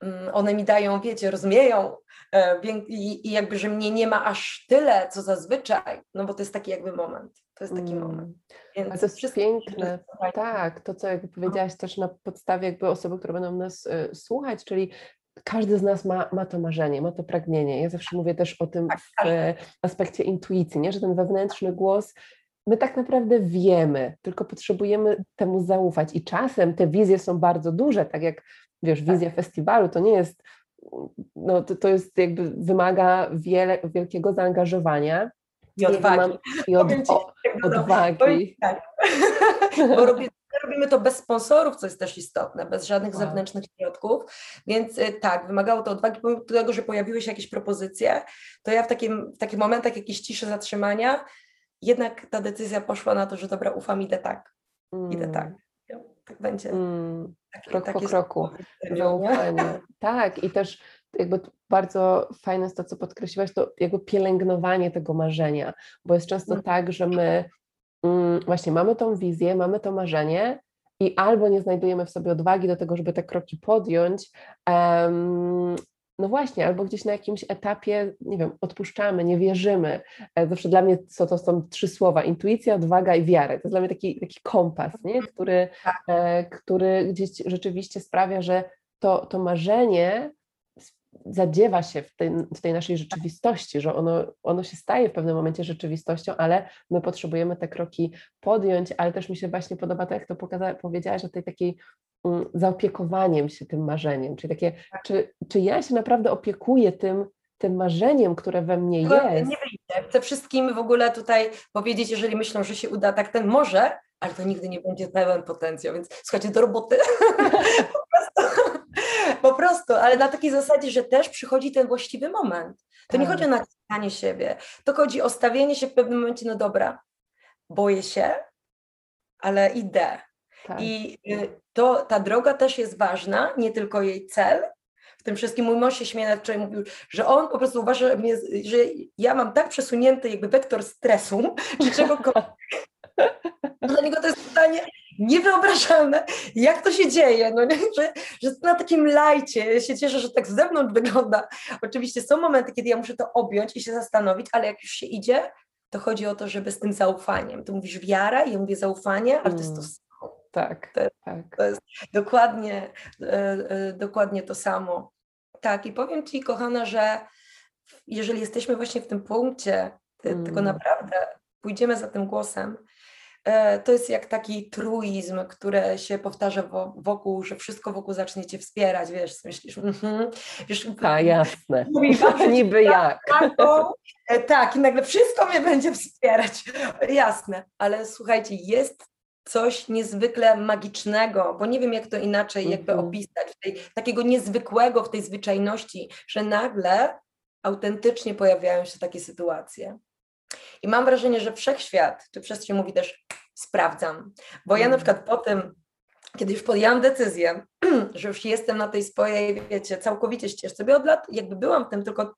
mm, one mi dają, wiecie, rozumieją e, i, jakby, że mnie nie ma aż tyle, co zazwyczaj, no bo to jest taki jakby moment. To jest taki mm. moment. Więc A to jest piękne. Tak, to co jakby powiedziałaś też na podstawie jakby osoby, które będą nas y, słuchać, czyli każdy z nas ma, ma to marzenie, ma to pragnienie. Ja zawsze mówię też o tym tak, w aspekcie intuicji, nie? że ten wewnętrzny głos my tak naprawdę wiemy, tylko potrzebujemy temu zaufać. I czasem te wizje są bardzo duże, tak jak wiesz, wizja tak. festiwalu to nie jest, no to, to jest jakby wymaga wiele, wielkiego zaangażowania. I odwagi. I od, o, odwagi. Tak. Bo robię, robimy to bez sponsorów, co jest też istotne, bez żadnych wow. zewnętrznych środków, więc y, tak, wymagało to odwagi, pomimo tego, że pojawiły się jakieś propozycje, to ja w, takim, w takich momentach jakiejś ciszy zatrzymania jednak ta decyzja poszła na to, że dobra, ufam, idę tak, mm. idę tak. Tak będzie. Mm. Krok po kroku. Zaufanie. tak, i też jakby bardzo fajne jest to, co podkreśliłaś, to jakby pielęgnowanie tego marzenia, bo jest często mm. tak, że my mm, właśnie mamy tą wizję, mamy to marzenie, i albo nie znajdujemy w sobie odwagi do tego, żeby te kroki podjąć, um, no właśnie, albo gdzieś na jakimś etapie, nie wiem, odpuszczamy, nie wierzymy. E, zawsze dla mnie co to są trzy słowa, intuicja, odwaga i wiara. To jest dla mnie taki, taki kompas, nie? Mhm. Który, tak. e, który gdzieś rzeczywiście sprawia, że to, to marzenie zadziewa się w tej, w tej naszej rzeczywistości, że ono, ono się staje w pewnym momencie rzeczywistością, ale my potrzebujemy te kroki podjąć, ale też mi się właśnie podoba to, jak to pokaza- powiedziałaś o tej takiej um, zaopiekowaniem się tym marzeniem, czyli takie, tak. czy, czy ja się naprawdę opiekuję tym, tym marzeniem, które we mnie jest. Nie wyjdzie. Chcę wszystkim w ogóle tutaj powiedzieć, jeżeli myślą, że się uda tak ten może, ale to nigdy nie będzie pełen potencjał, więc słuchajcie, do roboty. po prostu, ale na takiej zasadzie, że też przychodzi ten właściwy moment. To tak. nie chodzi o naciskanie siebie, to chodzi o stawienie się w pewnym momencie, no dobra, boję się, ale idę. Tak. I y, to, ta droga też jest ważna, nie tylko jej cel. W tym wszystkim mój mąż się śmieje nad wczoraj mówił, że on po prostu uważa, że, mnie, że ja mam tak przesunięty jakby wektor stresu, czy czegokolwiek. Dla niego to jest pytanie, niewyobrażalne, jak to się dzieje, no nie? Że, że na takim lajcie, ja się cieszę, że tak z zewnątrz wygląda. Oczywiście są momenty, kiedy ja muszę to objąć i się zastanowić, ale jak już się idzie, to chodzi o to, żeby z tym zaufaniem. Tu mówisz wiara, ja mówię zaufanie, ale to jest to mm. samo. Tak, to, tak. To jest dokładnie, e, e, dokładnie to samo. Tak, i powiem Ci, kochana, że jeżeli jesteśmy właśnie w tym punkcie, mm. tego naprawdę pójdziemy za tym głosem, to jest jak taki truizm, który się powtarza wokół, że wszystko wokół zacznie cię wspierać, wiesz, myślisz, mm-hmm, wiesz, tak, jasne, niby jak. E, tak, i nagle wszystko mnie będzie wspierać, jasne, ale słuchajcie, jest coś niezwykle magicznego, bo nie wiem jak to inaczej jakby mm-hmm. opisać, tej, takiego niezwykłego w tej zwyczajności, że nagle autentycznie pojawiają się takie sytuacje. I mam wrażenie, że wszechświat, czy przestrzeń mówi też sprawdzam. Bo ja na mm. przykład po tym, kiedy już podjęłam decyzję, że już jestem na tej swojej, wiecie, całkowicie ścieżce, bo od lat jakby byłam w tym, tylko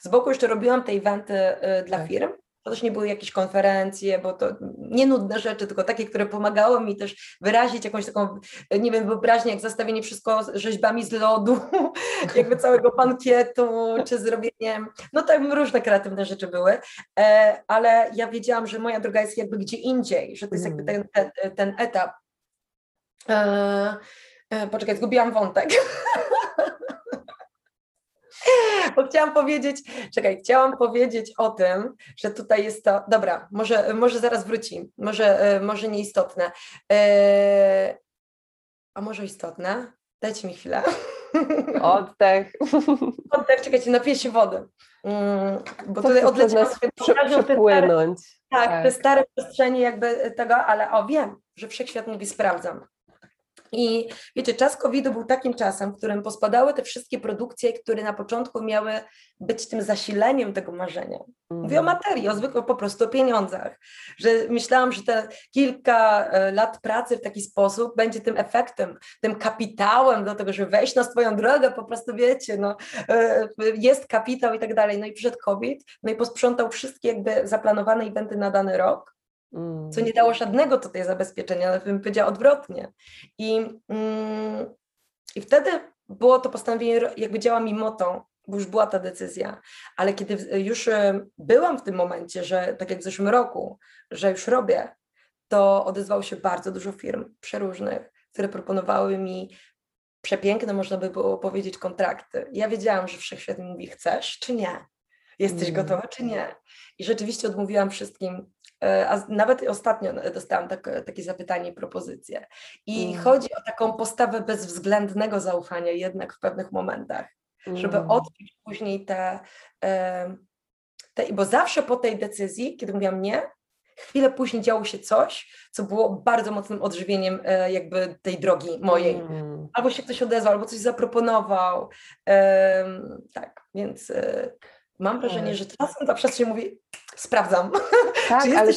z boku jeszcze robiłam te eventy y, dla tak. firm, to też nie były jakieś konferencje, bo to nie nudne rzeczy, tylko takie, które pomagały mi też wyrazić jakąś taką, nie wiem, wyobraźnię, jak zastawienie wszystko rzeźbami z lodu, jakby całego pankietu, czy zrobieniem, no tak różne kreatywne rzeczy były, e, ale ja wiedziałam, że moja droga jest jakby gdzie indziej, że to jest jakby mm. ten, ten, ten etap. E, E, poczekaj, zgubiłam wątek. Bo chciałam powiedzieć, czekaj, chciałam powiedzieć o tym, że tutaj jest to, dobra, może, może zaraz wróci, może, e, może nieistotne. E, a może istotne? Dajcie mi chwilę. Oddech. Oddech, czekajcie, napiję się wody. Mm, bo to tutaj odleciałam przepłynąć. Tak, tak, te stare przestrzenie jakby tego, ale o wiem, że wszechświat mówi sprawdzam. I wiecie, czas COVID-u był takim czasem, w którym pospadały te wszystkie produkcje, które na początku miały być tym zasileniem tego marzenia. Mówię o materii, o zwykłych po prostu o pieniądzach. Że myślałam, że te kilka e, lat pracy w taki sposób będzie tym efektem, tym kapitałem do tego, żeby wejść na swoją drogę, po prostu wiecie, no, e, jest kapitał i tak dalej. No i przyszedł COVID, no i posprzątał wszystkie jakby zaplanowane eventy na dany rok co nie dało żadnego tutaj zabezpieczenia, ale bym powiedziała odwrotnie. I, mm, I wtedy było to postanowienie, jakby działa mi motą, bo już była ta decyzja, ale kiedy już e, byłam w tym momencie, że tak jak w zeszłym roku, że już robię, to odezwało się bardzo dużo firm przeróżnych, które proponowały mi przepiękne, można by było powiedzieć, kontrakty. Ja wiedziałam, że wszechświat mówi, chcesz czy nie? Jesteś mm. gotowa czy nie? I rzeczywiście odmówiłam wszystkim E, a nawet ostatnio dostałam tak, takie zapytanie i propozycje. I mm. chodzi o taką postawę bezwzględnego zaufania jednak w pewnych momentach, mm. żeby odczuć później te, te, bo zawsze po tej decyzji, kiedy mówiłam nie, chwilę później działo się coś, co było bardzo mocnym odżywieniem e, jakby tej drogi mojej. Mm. Albo się ktoś odezwał, albo coś zaproponował. tak, więc e, mam wrażenie, że czasem ta przestrzeń mówi, sprawdzam. Tak, ale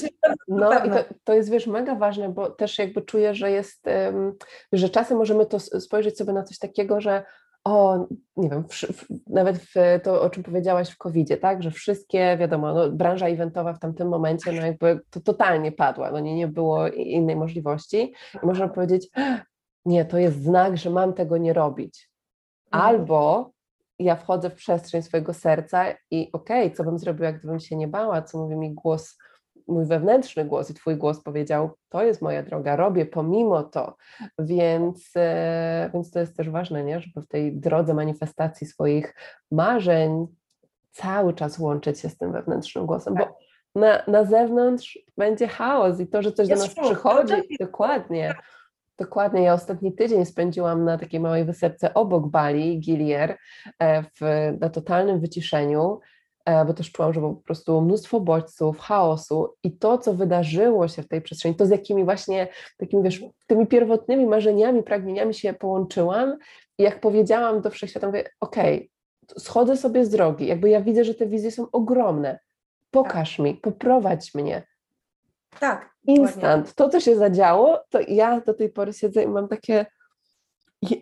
no, i to, to jest, wiesz, mega ważne, bo też jakby czuję, że jest, um, że czasem możemy to spojrzeć sobie na coś takiego, że o, nie wiem, w, w, nawet w to, o czym powiedziałaś w covid tak, że wszystkie, wiadomo, no, branża eventowa w tamtym momencie, no jakby to totalnie padła, no nie, nie było innej możliwości i można powiedzieć, nie, to jest znak, że mam tego nie robić. Mhm. Albo ja wchodzę w przestrzeń swojego serca i okej, okay, co bym zrobiła, gdybym się nie bała, co mówi mi głos, mój wewnętrzny głos i twój głos powiedział, to jest moja droga, robię pomimo to, więc, e, więc to jest też ważne, nie? żeby w tej drodze manifestacji swoich marzeń cały czas łączyć się z tym wewnętrznym głosem, bo tak. na, na zewnątrz będzie chaos i to, że coś do nas przychodzi, dokładnie, Dokładnie, ja ostatni tydzień spędziłam na takiej małej wysepce obok Bali, Gilier, e, w, na totalnym wyciszeniu, e, bo też czułam, że po prostu było mnóstwo bodźców, chaosu i to, co wydarzyło się w tej przestrzeni, to z jakimi właśnie takimi, wiesz, tymi pierwotnymi marzeniami, pragnieniami się połączyłam i jak powiedziałam do wszechświata, mówię, okej, okay, schodzę sobie z drogi, jakby ja widzę, że te wizje są ogromne, pokaż tak. mi, poprowadź mnie, tak. Instant. To, co się zadziało, to ja do tej pory siedzę i mam takie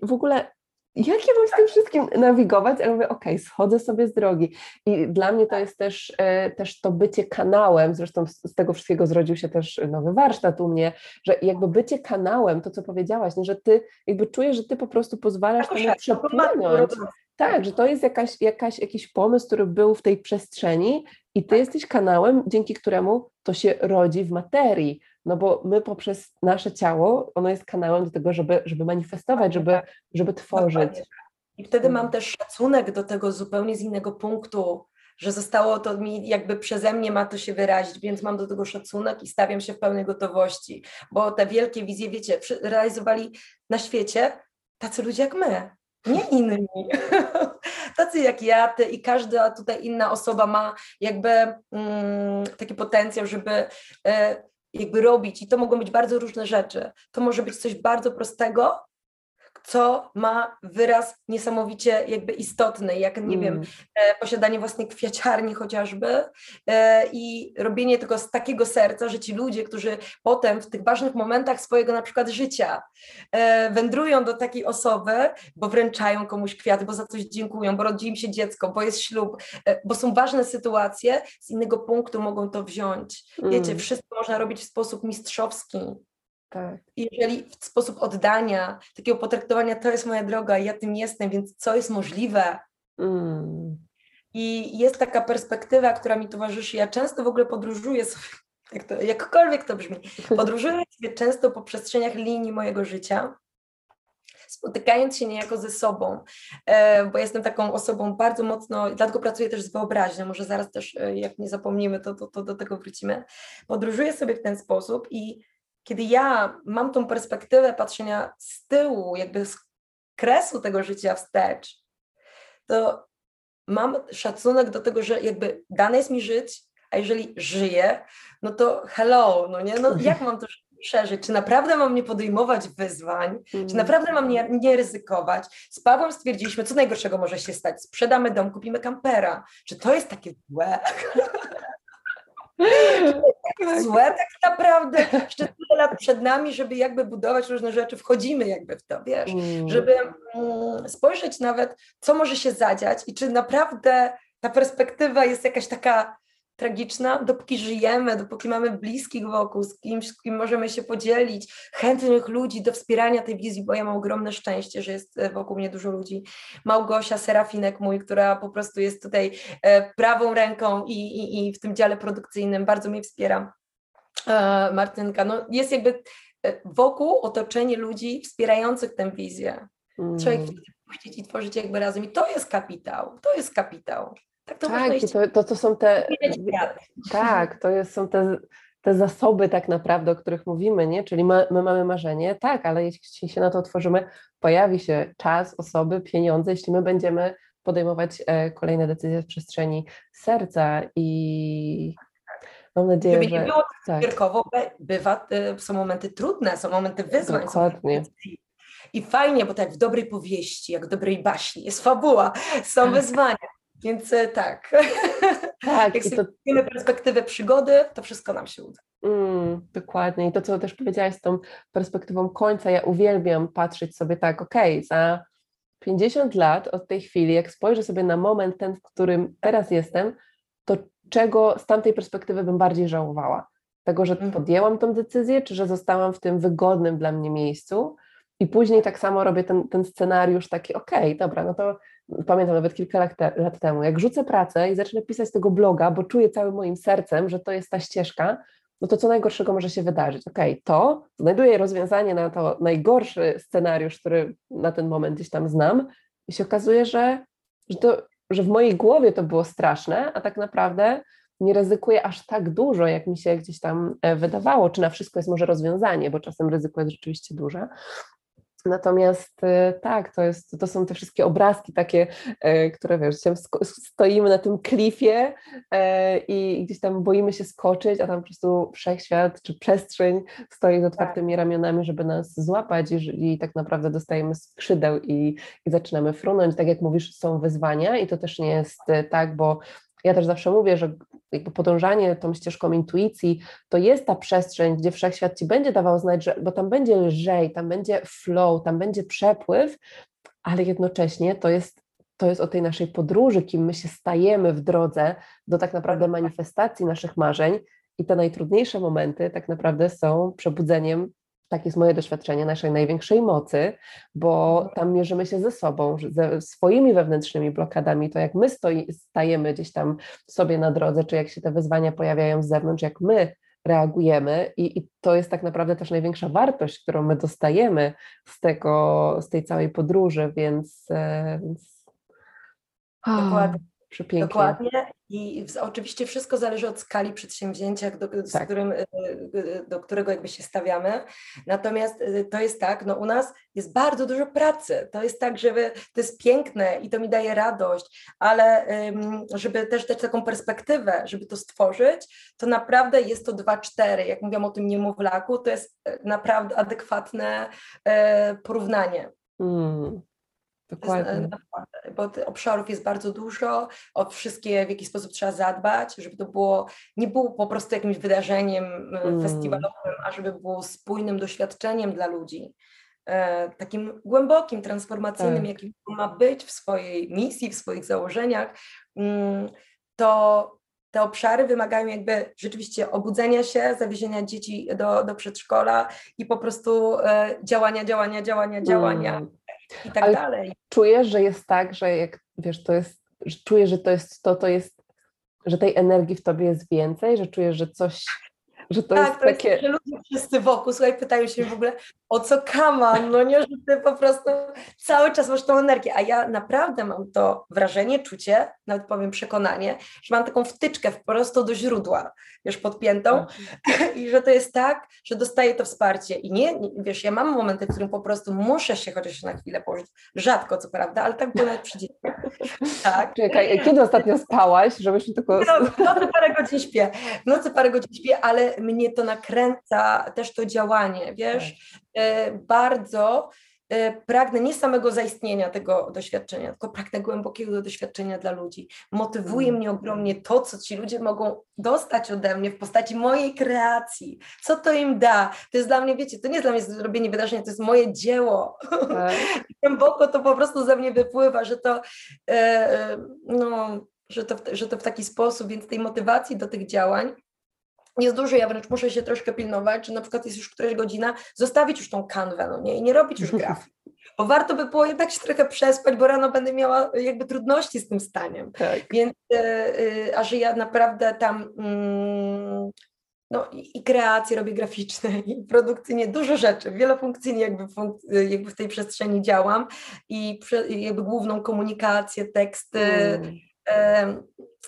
w ogóle jak ja mam z tym wszystkim nawigować? Ja mówię, okej, okay, schodzę sobie z drogi. I dla mnie to jest też, e, też to bycie kanałem, zresztą z tego wszystkiego zrodził się też nowy warsztat u mnie, że jakby bycie kanałem, to co powiedziałaś, nie, że ty jakby czujesz, że ty po prostu pozwalasz temu przepłynąć. Tak, że to jest jakaś, jakaś, jakiś pomysł, który był w tej przestrzeni i ty tak. jesteś kanałem, dzięki któremu to się rodzi w materii. No bo my poprzez nasze ciało, ono jest kanałem do tego, żeby, żeby manifestować, żeby, tak. żeby tworzyć. I wtedy mam też szacunek do tego zupełnie z innego punktu, że zostało to mi jakby przeze mnie ma to się wyrazić, więc mam do tego szacunek i stawiam się w pełnej gotowości, bo te wielkie wizje, wiecie, realizowali na świecie tacy ludzie jak my nie inni. Tacy jak ja, ty i każda tutaj inna osoba ma jakby mm, taki potencjał, żeby e, jakby robić i to mogą być bardzo różne rzeczy. To może być coś bardzo prostego, co ma wyraz niesamowicie jakby istotny, jak nie mm. wiem, posiadanie własnej kwiaciarni chociażby e, i robienie tego z takiego serca, że ci ludzie, którzy potem w tych ważnych momentach swojego na przykład życia e, wędrują do takiej osoby, bo wręczają komuś kwiaty, bo za coś dziękują, bo rodzi im się dziecko, bo jest ślub, e, bo są ważne sytuacje, z innego punktu mogą to wziąć. Mm. Wiecie, wszystko można robić w sposób mistrzowski. Tak. Jeżeli w sposób oddania, takiego potraktowania, to jest moja droga, ja tym jestem, więc co jest możliwe? Mm. I jest taka perspektywa, która mi towarzyszy. Ja często w ogóle podróżuję sobie, jak to, jakkolwiek to brzmi, podróżuję sobie często po przestrzeniach linii mojego życia spotykając się niejako ze sobą, e, bo jestem taką osobą bardzo mocno, dlatego pracuję też z wyobraźnią, może zaraz też, e, jak nie zapomnimy, to, to, to do tego wrócimy. Podróżuję sobie w ten sposób i kiedy ja mam tą perspektywę patrzenia z tyłu, jakby z kresu tego życia wstecz, to mam szacunek do tego, że jakby dane jest mi żyć, a jeżeli żyję, no to hello, no nie, no jak mam to przeżyć? Czy naprawdę mam nie podejmować wyzwań? Mm. Czy naprawdę mam nie, nie ryzykować? Z Pawłem stwierdziliśmy, co najgorszego może się stać? Sprzedamy dom, kupimy kampera. Czy to jest takie złe? tak. Złe tak naprawdę, jeszcze tyle lat przed nami, żeby jakby budować różne rzeczy, wchodzimy jakby w to, wiesz, mm. żeby mm, spojrzeć nawet, co może się zadziać i czy naprawdę ta perspektywa jest jakaś taka tragiczna, dopóki żyjemy, dopóki mamy bliskich wokół, z kimś, z kim możemy się podzielić, chętnych ludzi do wspierania tej wizji, bo ja mam ogromne szczęście, że jest e, wokół mnie dużo ludzi. Małgosia Serafinek mój, która po prostu jest tutaj e, prawą ręką i, i, i w tym dziale produkcyjnym bardzo mnie wspiera. E, Martynka, no jest jakby wokół otoczenie ludzi wspierających tę wizję. Trzeba ich puścić i tworzyć jakby razem. I to jest kapitał. To jest kapitał. Tak, to, tak, to, to, to są te. Tak, to jest, są te, te zasoby tak naprawdę, o których mówimy, nie? Czyli my, my mamy marzenie, tak, ale jeśli się na to otworzymy, pojawi się czas, osoby, pieniądze, jeśli my będziemy podejmować e, kolejne decyzje w przestrzeni serca i mam nadzieję, Żeby że... nie było tak zbiorkowo, bywa, e, są momenty trudne, są momenty wyzwań. Dokładnie. I fajnie, bo tak w dobrej powieści, jak w dobrej baśni, jest fabuła, są tak. wyzwania. Więc e, tak. Tak, jak sobie to... perspektywę przygody, to wszystko nam się uda. Mm, dokładnie. I to, co też powiedziałaś z tą perspektywą końca, ja uwielbiam patrzeć sobie tak, okej, okay, za 50 lat od tej chwili, jak spojrzę sobie na moment ten, w którym teraz jestem, to czego z tamtej perspektywy bym bardziej żałowała? Tego, że mhm. podjęłam tą decyzję, czy że zostałam w tym wygodnym dla mnie miejscu? I później tak samo robię ten, ten scenariusz taki, okej, okay, dobra, no to pamiętam nawet kilka lat, te, lat, temu, jak rzucę pracę i zacznę pisać tego bloga, bo czuję całym moim sercem, że to jest ta ścieżka, no to co najgorszego może się wydarzyć? Okej, okay, to znajduję rozwiązanie na to najgorszy scenariusz, który na ten moment gdzieś tam znam i się okazuje, że, że, to, że w mojej głowie to było straszne, a tak naprawdę nie ryzykuję aż tak dużo, jak mi się gdzieś tam e, wydawało, czy na wszystko jest może rozwiązanie, bo czasem ryzyko jest rzeczywiście duże. Natomiast y, tak, to, jest, to są te wszystkie obrazki takie, e, które wiesz, stoimy na tym klifie e, i gdzieś tam boimy się skoczyć, a tam po prostu wszechświat czy przestrzeń stoi z otwartymi tak. ramionami, żeby nas złapać i, i tak naprawdę dostajemy skrzydeł i, i zaczynamy frunąć. Tak jak mówisz, są wyzwania i to też nie jest e, tak, bo ja też zawsze mówię, że jakby podążanie tą ścieżką intuicji to jest ta przestrzeń, gdzie wszechświat ci będzie dawał znać, że, bo tam będzie lżej, tam będzie flow, tam będzie przepływ, ale jednocześnie to jest to jest o tej naszej podróży, kim my się stajemy w drodze do tak naprawdę manifestacji naszych marzeń. I te najtrudniejsze momenty tak naprawdę są przebudzeniem tak jest moje doświadczenie naszej największej mocy, bo tam mierzymy się ze sobą, ze swoimi wewnętrznymi blokadami, to jak my stoi, stajemy gdzieś tam sobie na drodze, czy jak się te wyzwania pojawiają z zewnątrz, jak my reagujemy i, i to jest tak naprawdę też największa wartość, którą my dostajemy z tego, z tej całej podróży, więc, e, więc... Dokładnie. Przepięknie. Dokładnie. I oczywiście wszystko zależy od skali przedsięwzięcia, do, tak. którym, y, y, do którego jakby się stawiamy. Natomiast y, to jest tak, no u nas jest bardzo dużo pracy. To jest tak, żeby to jest piękne i to mi daje radość, ale żeby też dać taką perspektywę, żeby to stworzyć, to naprawdę jest to 2-4. Jak mówiłam o tym niemowlaku, to jest naprawdę adekwatne porównanie. Mm. Dokładnie. Bo obszarów jest bardzo dużo, o wszystkie w jaki sposób trzeba zadbać, żeby to było, nie było po prostu jakimś wydarzeniem e, mm. festiwalowym, a żeby było spójnym doświadczeniem dla ludzi. E, takim głębokim, transformacyjnym, tak. jakim ma być w swojej misji, w swoich założeniach, mm, to te obszary wymagają jakby rzeczywiście obudzenia się, zawiezienia dzieci do, do przedszkola i po prostu e, działania, działania, działania, działania. Mm i tak Ale dalej. Czujesz, że jest tak, że jak wiesz, to jest, że czujesz, że to jest to, to jest, że tej energii w tobie jest więcej, że czujesz, że coś, Że to tak, jest to takie... Jest, że ludzie wszyscy wokół, słuchaj, pytają się w ogóle, o co kaman, no nie, że ty po prostu cały czas masz tą energię, a ja naprawdę mam to wrażenie, czucie, nawet powiem przekonanie, że mam taką wtyczkę po prostu do źródła, wiesz, podpiętą tak. i że to jest tak, że dostaję to wsparcie i nie, nie, wiesz, ja mam momenty, w którym po prostu muszę się chociaż na chwilę położyć, rzadko co prawda, ale tak było nawet przy. Tak. Czekaj, kiedy ostatnio spałaś, żebyś tylko... No, w nocy parę godzin śpię, w nocy parę godzin śpię, ale mnie to nakręca też to działanie, wiesz, tak. E, bardzo e, pragnę nie samego zaistnienia tego doświadczenia, tylko pragnę głębokiego doświadczenia dla ludzi. Motywuje mm. mnie ogromnie to, co ci ludzie mogą dostać ode mnie w postaci mojej kreacji. Co to im da? To jest dla mnie, wiecie, to nie jest dla mnie zrobienie wydarzenia, to jest moje dzieło. Tak. Głęboko to po prostu ze mnie wypływa, że to, e, no, że to, że to w taki sposób, więc tej motywacji do tych działań jest dużo, ja wręcz muszę się troszkę pilnować, że na przykład jest już któraś godzina, zostawić już tą kanwę, no nie, i nie robić już grafiki. Bo warto by było jednak się trochę przespać, bo rano będę miała jakby trudności z tym staniem. Tak. Więc, yy, a że ja naprawdę tam yy, no i, i kreacje robię graficzne, i produkcyjnie, dużo rzeczy, wielofunkcyjnie jakby, jakby w tej przestrzeni działam i prze, jakby główną komunikację, teksty, mm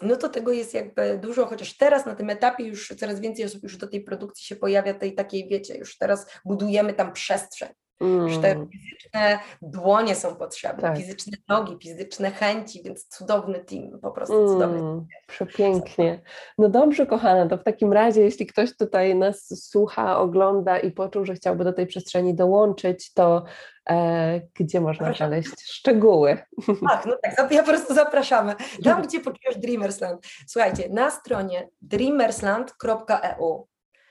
no to tego jest jakby dużo, chociaż teraz na tym etapie już coraz więcej osób już do tej produkcji się pojawia, tej takiej, wiecie, już teraz budujemy tam przestrzeń. Mm. Już te fizyczne dłonie są potrzebne, tak. fizyczne nogi, fizyczne chęci, więc cudowny team, po prostu mm. cudowny team. Przepięknie. No dobrze, kochana, to w takim razie, jeśli ktoś tutaj nas słucha, ogląda i poczuł, że chciałby do tej przestrzeni dołączyć, to e, gdzie można Proszę. znaleźć szczegóły? Ach, no tak, ja po prostu zapraszamy. Tam, gdzie poczujesz Dreamersland. Słuchajcie, na stronie dreamersland.eu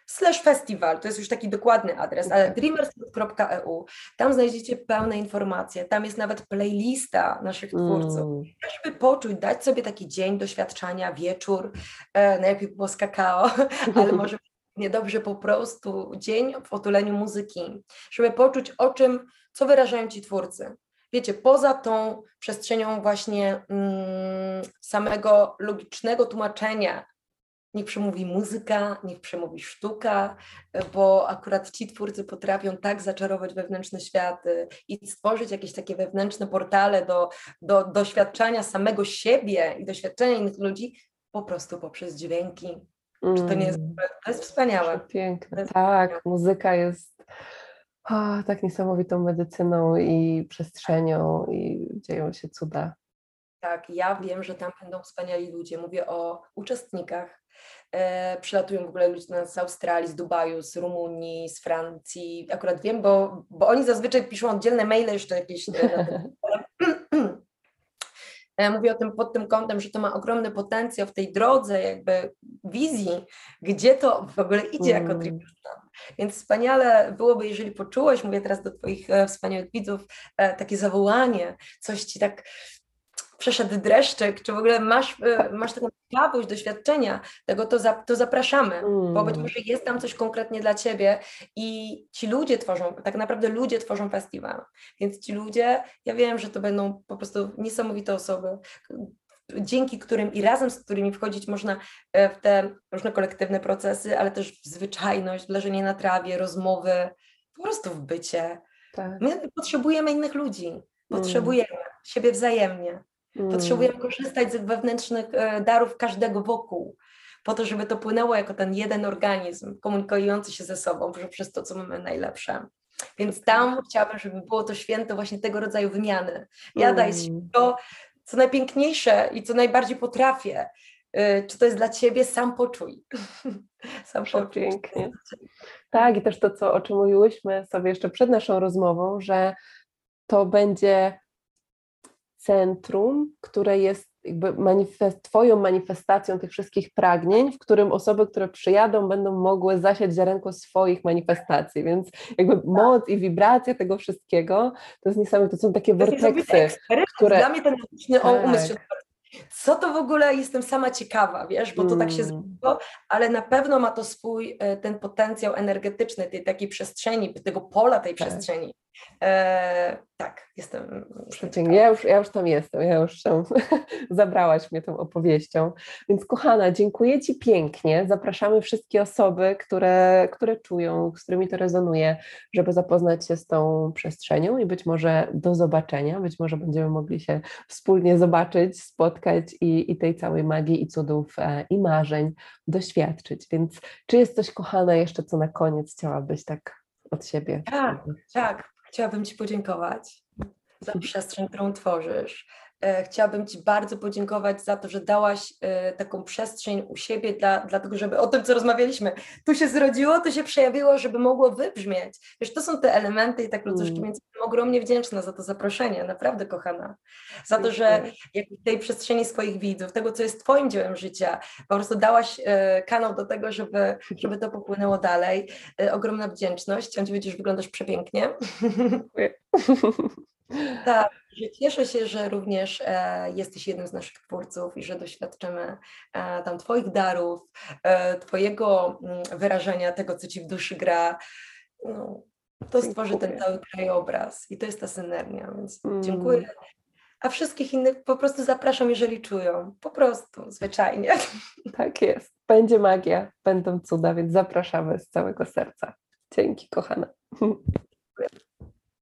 slash festival, to jest już taki dokładny adres, ale dreamers.eu, tam znajdziecie pełne informacje, tam jest nawet playlista naszych twórców, mm. żeby poczuć, dać sobie taki dzień doświadczania, wieczór, e, najlepiej było z kakao, ale może niedobrze po prostu dzień w otuleniu muzyki, żeby poczuć o czym, co wyrażają ci twórcy. Wiecie, poza tą przestrzenią właśnie mm, samego logicznego tłumaczenia niech przemówi muzyka, niech przemówi sztuka, bo akurat ci twórcy potrafią tak zaczarować wewnętrzne światy i stworzyć jakieś takie wewnętrzne portale do, do doświadczania samego siebie i doświadczenia innych ludzi po prostu poprzez dźwięki. Czy to nie jest, mm. to jest wspaniałe. Piękne, jest tak, wspaniałe. muzyka jest o, tak niesamowitą medycyną i przestrzenią i dzieją się cuda. Tak, ja wiem, że tam będą wspaniali ludzie. Mówię o uczestnikach, E, przylatują w ogóle ludzie z Australii, z Dubaju, z Rumunii, z Francji. Akurat wiem, bo, bo oni zazwyczaj piszą oddzielne maile jeszcze jakieś. E, e, mówię o tym pod tym kątem, że to ma ogromny potencjał w tej drodze, jakby wizji, gdzie to w ogóle idzie jako mm. Dreamstar. Więc wspaniale byłoby, jeżeli poczułeś, mówię teraz do Twoich wspaniałych widzów, takie zawołanie, coś Ci tak przeszedł dreszczyk, czy w ogóle masz, e, masz taką ciekawość, doświadczenia tego, to, za, to zapraszamy, mm. bo być mm. może jest tam coś konkretnie dla Ciebie i ci ludzie tworzą, tak naprawdę ludzie tworzą festiwal, więc ci ludzie, ja wiem, że to będą po prostu niesamowite osoby, dzięki którym i razem z którymi wchodzić można e, w te różne kolektywne procesy, ale też w zwyczajność, leżenie na trawie, rozmowy, po prostu w bycie. Tak. My potrzebujemy innych ludzi, potrzebujemy mm. siebie wzajemnie. Mm. Potrzebujemy korzystać z wewnętrznych e, darów każdego wokół, po to, żeby to płynęło jako ten jeden organizm komunikujący się ze sobą przez to, co mamy najlepsze. Więc tam chciałabym, żeby było to święto właśnie tego rodzaju wymiany. Ja mm. to, co najpiękniejsze i co najbardziej potrafię. E, czy to jest dla ciebie, sam poczuj. sam poczuj. Pięknie. Tak, i też to, co, o czym mówiłyśmy sobie jeszcze przed naszą rozmową, że to będzie centrum, które jest jakby manifest, Twoją manifestacją tych wszystkich pragnień, w którym osoby, które przyjadą, będą mogły zasiać ziarenko swoich manifestacji, więc jakby tak. moc i wibracja tego wszystkiego to jest niesamowite, to są takie werteksy, które... Dla mnie ten magiczny tak. umysł Co to w ogóle, jestem sama ciekawa, wiesz, bo to tak się Mm. zrobiło, ale na pewno ma to swój e, ten potencjał energetyczny, tej takiej przestrzeni, tego pola tej Tak. przestrzeni. E, tak, jestem. Ja już, ja już tam jestem, ja już tam zabrałaś mnie tą opowieścią. Więc kochana, dziękuję Ci pięknie. Zapraszamy wszystkie osoby, które, które czują, z którymi to rezonuje, żeby zapoznać się z tą przestrzenią i być może do zobaczenia. Być może będziemy mogli się wspólnie zobaczyć, spotkać i, i tej całej magii i cudów e, i marzeń doświadczyć. Więc czy jest coś, kochana, jeszcze co na koniec chciałabyś tak od siebie? Tak, Tak, chciałabym Ci podziękować za przestrzeń, którą tworzysz. E, Chciałabym Ci bardzo podziękować za to, że dałaś e, taką przestrzeń u siebie, dla, dlatego żeby o tym, co rozmawialiśmy, tu się zrodziło, to się przejawiło, żeby mogło wybrzmieć. Wiesz, to są te elementy i tak ludzkości, Mm. więc jestem ogromnie wdzięczna za to zaproszenie, naprawdę kochana. Za to, że w tej przestrzeni swoich widzów, tego, co jest Twoim dziełem życia, po prostu dałaś e, kanał do tego, żeby, żeby to popłynęło dalej. Ogromna wdzięczność. Chciałam Ci powiedzieć, że wyglądasz przepięknie. Dziękuję. Tak, cieszę się, że również e, jesteś jednym z naszych twórców i że doświadczymy e, tam Twoich darów, e, Twojego mm, wyrażenia, tego, co Ci w duszy gra. No, to stworzy ten cały krajobraz i to jest ta synergia, więc Mm. dziękuję. A wszystkich innych po prostu zapraszam, jeżeli czują. Po prostu, zwyczajnie. Tak jest. Będzie magia, będą cuda, więc zapraszamy z całego serca. Dzięki, kochana.